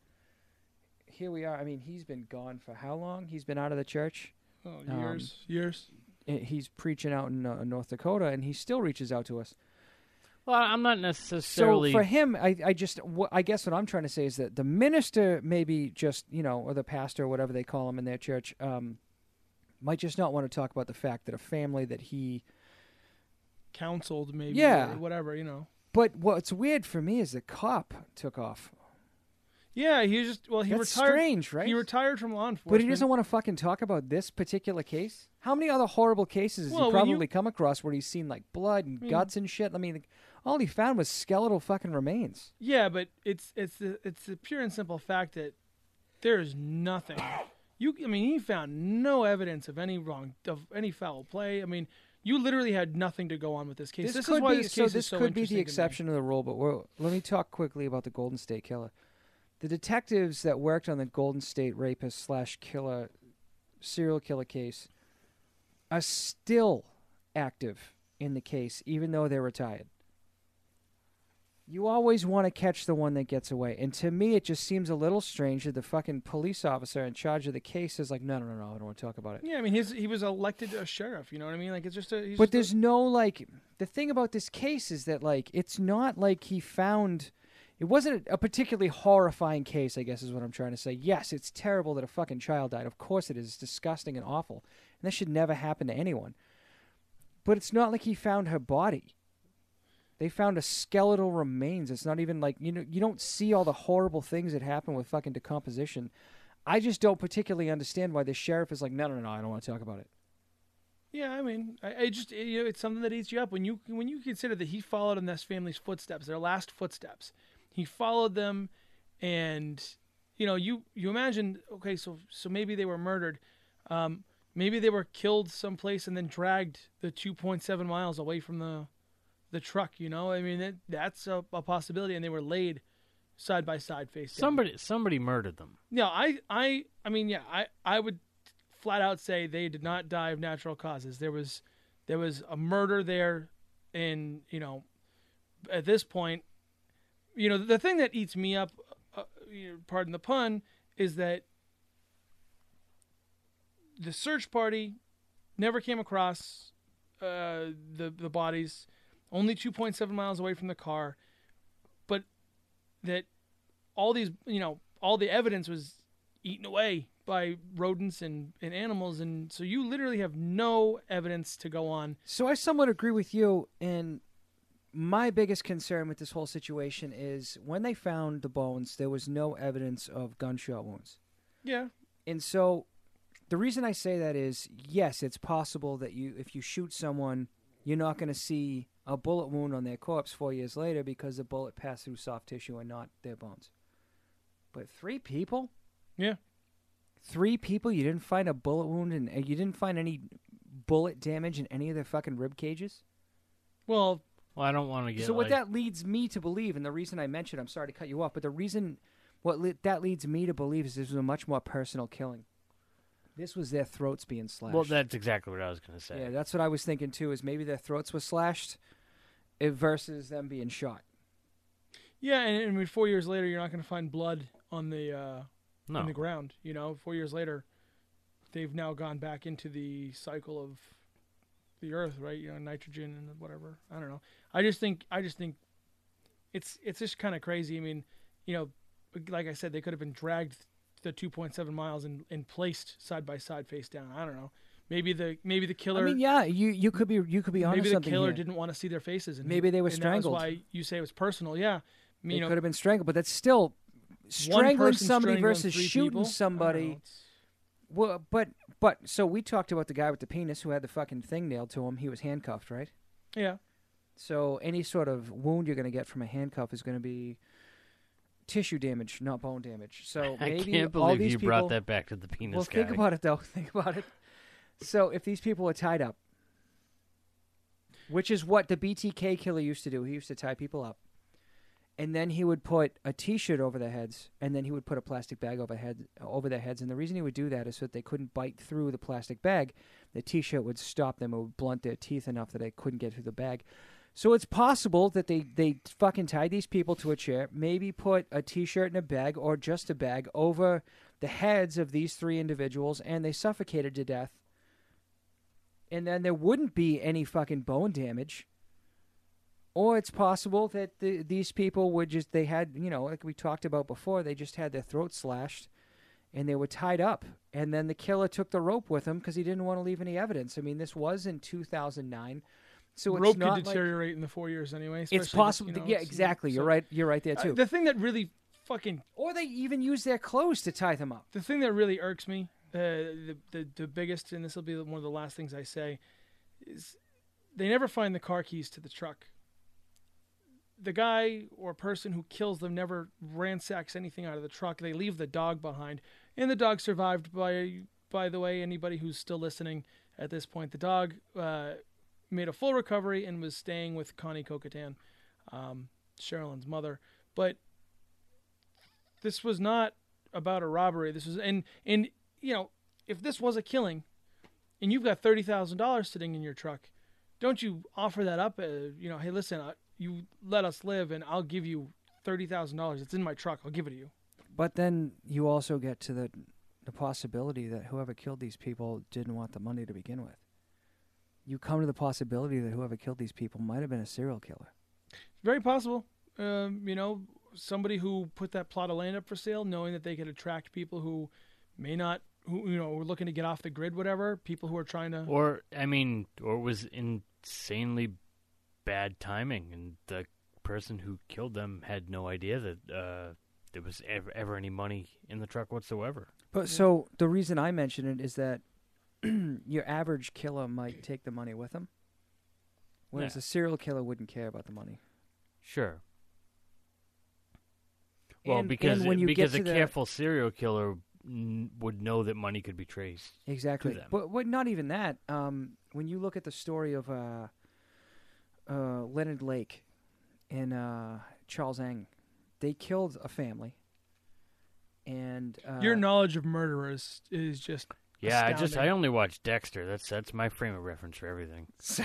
B: Here we are. I mean, he's been gone for how long? He's been out of the church.
C: Oh,
B: Um,
C: years, years.
B: He's preaching out in uh, North Dakota, and he still reaches out to us.
D: Well, I'm not necessarily.
B: So
D: necessarily.
B: for him, I, I just, wh- I guess what I'm trying to say is that the minister, maybe just you know, or the pastor, or whatever they call him in their church, um, might just not want to talk about the fact that a family that he.
C: Counseled, maybe.
B: Yeah.
C: Or whatever, you know.
B: But what's weird for me is the cop took off.
C: Yeah, he just well, he
B: That's
C: retired.
B: strange, right?
C: He retired from law enforcement.
B: but he doesn't want to fucking talk about this particular case. How many other horrible cases has
C: Well,
B: he
C: when you-
B: probably come across where he's seen like blood and
C: I mean-
B: guts and shit? I mean, all he found was skeletal fucking remains.
C: Yeah, but it's it's the it's the pure and simple fact that there is nothing. You, I mean, he found no evidence of any wrong of any foul play. I mean, you literally had nothing to go on with this case.
B: This,
C: This,
B: could be
C: this
B: so. This
C: is so
B: could be the
C: to
B: exception to the rule, but let me talk quickly about the Golden State Killer. The detectives that worked on the Golden State rapist slash killer serial killer case are still active in the case, even though they're retired. You always want to catch the one that gets away, and to me, it just seems a little strange that the fucking police officer in charge of the case is like, "No, no, no, no, I don't want to talk about it."
C: Yeah, I mean, his he was elected a sheriff. You know what I mean? Like it's just a. He's
B: but
C: just a-
B: there's no like the thing about this case is that like it's not like he found it wasn't a, a particularly horrifying case i guess is what i'm trying to say yes it's terrible that a fucking child died of course it is it's disgusting and awful and that should never happen to anyone but it's not like he found her body they found a skeletal remains. It's not even like you know you don't see all the horrible things that happen with fucking decomposition. I just don't particularly understand why the sheriff is like no no no, i don't want to talk about it.
C: Yeah, I mean, I, I just you know, it's something that eats you up. When you when you consider that he followed in this family's footsteps, their last footsteps. He followed them, and you know, you you imagine, okay, so so maybe they were murdered, um, maybe they were killed someplace and then dragged the 2.7 miles away from the the truck. You know, I mean, that, that's a, a possibility, and they were laid side by side, face down.
D: somebody somebody murdered them.
C: No, I, I, I mean, yeah, I, I would flat out say they did not die of natural causes. There was, there was a murder there, and you know, at this point, you know, the thing that eats me up, uh, you know, pardon the pun, is that the search party never came across uh, the the bodies, only 2.7 miles away from the car, but that all these, you know, all the evidence was eaten away by rodents and, and animals, and so you literally have no evidence to go on.
B: So I somewhat agree with you. And my biggest concern with this whole situation is when they found the bones, there was no evidence of gunshot wounds.
C: Yeah,
B: And so the reason I say that is yes, it's possible that you if you shoot someone, you're not going to see a bullet wound on their corpse 4 years later because the bullet passed through soft tissue and not their bones. But three people?
C: yeah.
B: Three people you didn't find a bullet wound and you didn't find any bullet damage in any of their fucking rib cages?
C: Well,
D: Well, I don't want to get.
B: so what
D: like,
B: that leads me to believe, and the reason I mentioned, I'm sorry to cut you off, but the reason what le- that leads me to believe is this was a much more personal killing. This was their throats being slashed.
D: Well, that's exactly what I was going to say.
B: yeah, that's what I was thinking too. Is maybe their throats were slashed, versus them being shot.
C: yeah, and, and I mean, four years later, you're not going to find blood on the uh,
D: no,
C: in the ground. You know, four years later, they've now gone back into the cycle of the earth, right? You know, nitrogen and whatever. I don't know. I just think I just think it's it's just kind of crazy. I mean, you know, like I said, they could have been dragged the 2.7 miles and, and placed side by side, face down. I don't know. Maybe the maybe the killer.
B: I mean, yeah, you you could be you could be onto
C: maybe the
B: something
C: killer
B: here.
C: didn't want to see their faces, and
B: Maybe they were
C: and
B: strangled.
C: That's why you say it was personal. Yeah, I
B: They
C: mean, you know,
B: could have been strangled, but that's still strangling somebody
C: strangling
B: versus shooting
C: people? I don't know,
B: somebody. Well, but but so we talked about the guy with the penis who had the fucking thing nailed to him. He was handcuffed, right?
C: Yeah.
B: So any sort of wound you're going to get from a handcuff is going to be tissue damage, not bone damage. So [LAUGHS]
D: I can't
B: all
D: believe
B: these
D: you
B: people,
D: brought that back to the penis
B: Well,
D: guy. [LAUGHS]
B: think about it though. Think about it. So if these people were tied up, which is what the BTK killer used to do, he used to tie people up, and then he would put a T-shirt over their heads, and then he would put a plastic bag over head over their heads. And the reason he would do that is so that they couldn't bite through the plastic bag. The T-shirt would stop them; it would blunt their teeth enough that they couldn't get through the bag. So it's possible that they they fucking tied these people to a chair, maybe put a T-shirt in a bag or just a bag over the heads of these three individuals, and they suffocated to death. And then there wouldn't be any fucking bone damage. Or it's possible that the, these people would just, they had, you know, like we talked about before, they just had their throats slashed and they were tied up. And then the killer took the rope with him because he didn't want to leave any evidence. I mean, this was in 2009. So it's
C: Rope
B: not
C: could
B: like,
C: deteriorate in the four years anyway.
B: it's possible.
C: you know,
B: yeah, exactly. You're right. You're right there
C: Uh,
B: too.
C: the thing that really fucking
B: or they even use their clothes to tie them up.
C: the thing that really irks me, uh, the, the the biggest, and this will be one of the last things I say, is they never find the car keys to the truck. The guy or person who kills them never ransacks anything out of the truck. They leave the dog behind, and the dog survived. By by the way, anybody who's still listening at this point, the dog uh, made a full recovery and was staying with Connie Kokatan, um, Sherilyn's mother. But this was not about a robbery. This was and and you know if this was a killing, and you've got thirty thousand dollars sitting in your truck, don't you offer that up? Uh, you know, hey, listen, uh, you let us live, and I'll give you thirty thousand dollars. It's in my truck. I'll give it to you.
B: But then you also get to the the possibility that whoever killed these people didn't want the money to begin with. You come to the possibility that whoever killed these people might have been a serial killer.
C: Very possible. Um, you know, somebody who put that plot of land up for sale, knowing that they could attract people who may not, who you know, were looking to get off the grid, whatever. People who are trying to.
D: Or I mean, or it was insanely bad timing, and the person who killed them had no idea that uh, there was ever, ever any money in the truck whatsoever.
B: But so the reason I mention it is that [CLEARS THROAT] your average killer might take the money with him, whereas
D: Yeah.
B: a serial killer wouldn't care about the money.
D: Sure. Well,
B: And-
D: because
B: and when you
D: because
B: get
D: a
B: to the-
D: careful serial killer n- would know that money could be traced.
B: Exactly.
D: them.
B: But but not even that. Um, when you look at the story of uh, uh, Leonard Lake and uh, Charles Ng, they killed a family. And uh,
C: Your knowledge of murderers is just
D: Yeah, I just I only watch Dexter. That's that's my frame of reference for everything. [LAUGHS]
B: So,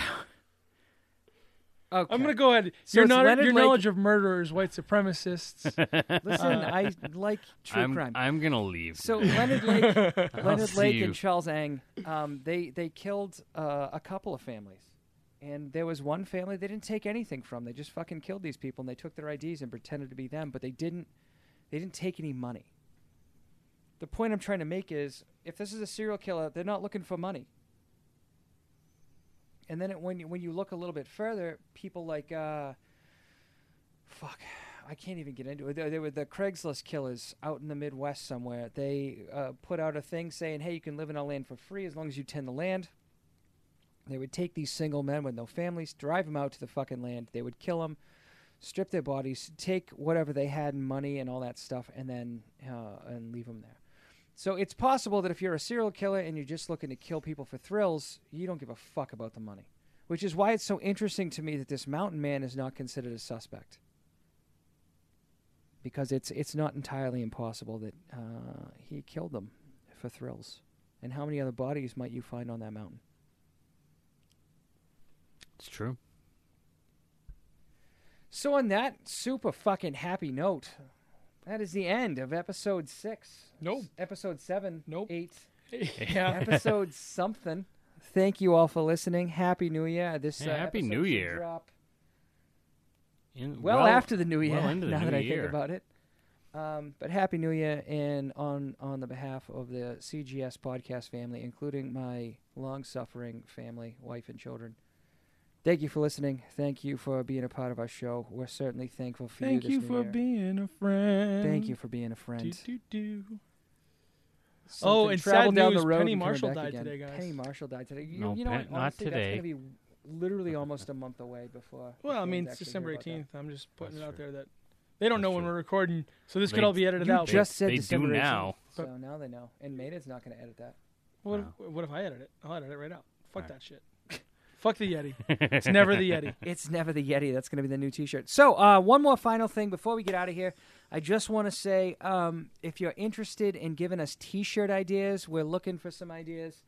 B: okay.
C: I'm gonna go ahead.
B: So
C: your
B: it's
C: know-
B: Leonard
C: your
B: Lake-
C: knowledge of murderers, white supremacists. [LAUGHS]
B: Listen, I like true
D: I'm
B: crime.
D: I'm gonna leave.
B: So [LAUGHS] Leonard Lake, Leonard Lake
D: you.
B: and Charles Ng, um, they they killed uh, a couple of families, and there was one family they didn't take anything from. They just fucking killed these people, and they took their IDs and pretended to be them, but they didn't. They didn't take any money. The point I'm trying to make is, if this is a serial killer, they're not looking for money. And then it, when you, when you look a little bit further, people like, uh, fuck, I can't even get into it. They, they were the Craigslist killers out in the Midwest somewhere. They uh, put out a thing saying, "Hey, you can live in our land for free as long as you tend the land." They would take these single men with no families, drive them out to the fucking land. They would kill them, strip their bodies, take whatever they had in money and all that stuff, and then uh, and leave them there. So it's possible that if you're a serial killer and you're just looking to kill people for thrills, you don't give a fuck about the money. Which is why it's so interesting to me that this mountain man is not considered a suspect. Because it's it's not entirely impossible that uh, he killed them for thrills. And how many other bodies might you find on that mountain?
D: It's true.
B: So on that super fucking happy note, that is the end of episode six.
C: Nope.
B: Episode seven.
C: Nope.
B: Eight. [LAUGHS]
C: yeah.
B: episode something. Thank you all for listening. Happy New Year. This
D: Yeah,
B: uh,
D: Happy New Year.
B: Drop
D: In-
B: well, after the New Year.
D: well into the [LAUGHS]
B: now
D: new
B: that I think about it. Um, but Happy New Year, and on on the behalf of the CGS podcast family, including my long-suffering family, wife and children. Thank you for listening. Thank you for being a part of our show. We're certainly thankful for
C: Thank
B: you.
C: Thank
B: you new
C: for
B: year.
C: being a friend.
B: Thank you for being a friend.
C: do, do.
B: Something
C: Oh, and
B: travel
C: sad
B: down
C: news,
B: the road
C: Penny Marshall died
B: again.
C: today, guys.
B: Penny Marshall died today. You,
D: No,
B: you know
D: Pen-
B: what?
D: not
B: Honestly,
D: today.
B: That's going to be literally almost a month away before.
C: Well, I mean, it's December
B: hear about that.
C: 18th. I'm just putting
D: That's
C: it out
D: true.
C: there that they don't
D: That's
C: know when we're recording, so this could all be edited
B: You
C: out.
B: just said
D: They do
B: December 18th,
D: now.
B: So now they know. And Maynard's not going to edit that.
C: what,
D: No.
C: if, what if I edit it? I'll edit it right out. Fuck
D: Alright.
C: that shit. Fuck the Yeti. It's never the Yeti. [LAUGHS]
B: It's never the Yeti. That's going to be the new T-shirt. So, uh, one more final thing before we get out of here. I just want to say, um, if you're interested in giving us T-shirt ideas, we're looking for some ideas.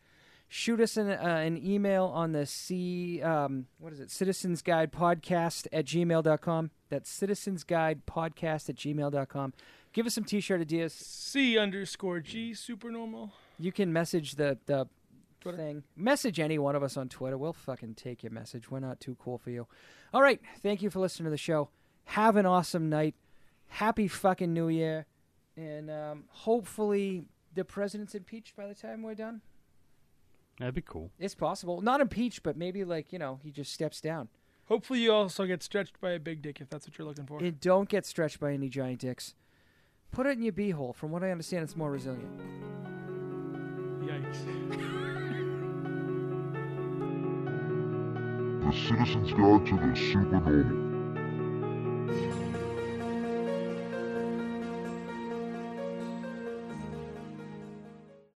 B: Shoot us an, uh, an email on the C, um, what is it, Citizens Guide Podcast at gmail.com. That's Citizens Guide Podcast at gmail.com. Give us some T-shirt ideas.
C: C underscore G supernormal.
B: You can message the, the
C: Twitter.
B: thing. Message any one of us on Twitter. We'll fucking take your message. We're not too cool for you. All right. Thank you for listening to the show. Have an awesome night. Happy fucking New Year. And um, hopefully the president's impeached by the time we're done.
D: That'd be cool.
B: It's possible. Not impeached, but maybe like, you know, he just steps down.
C: Hopefully, you also get stretched by a big dick if that's what you're looking for.
B: And don't get stretched by any giant dicks. Put it in your beehole. From what I understand, it's more resilient.
C: Yikes. [LAUGHS]
E: The Citizen's Guide to the Supernormal.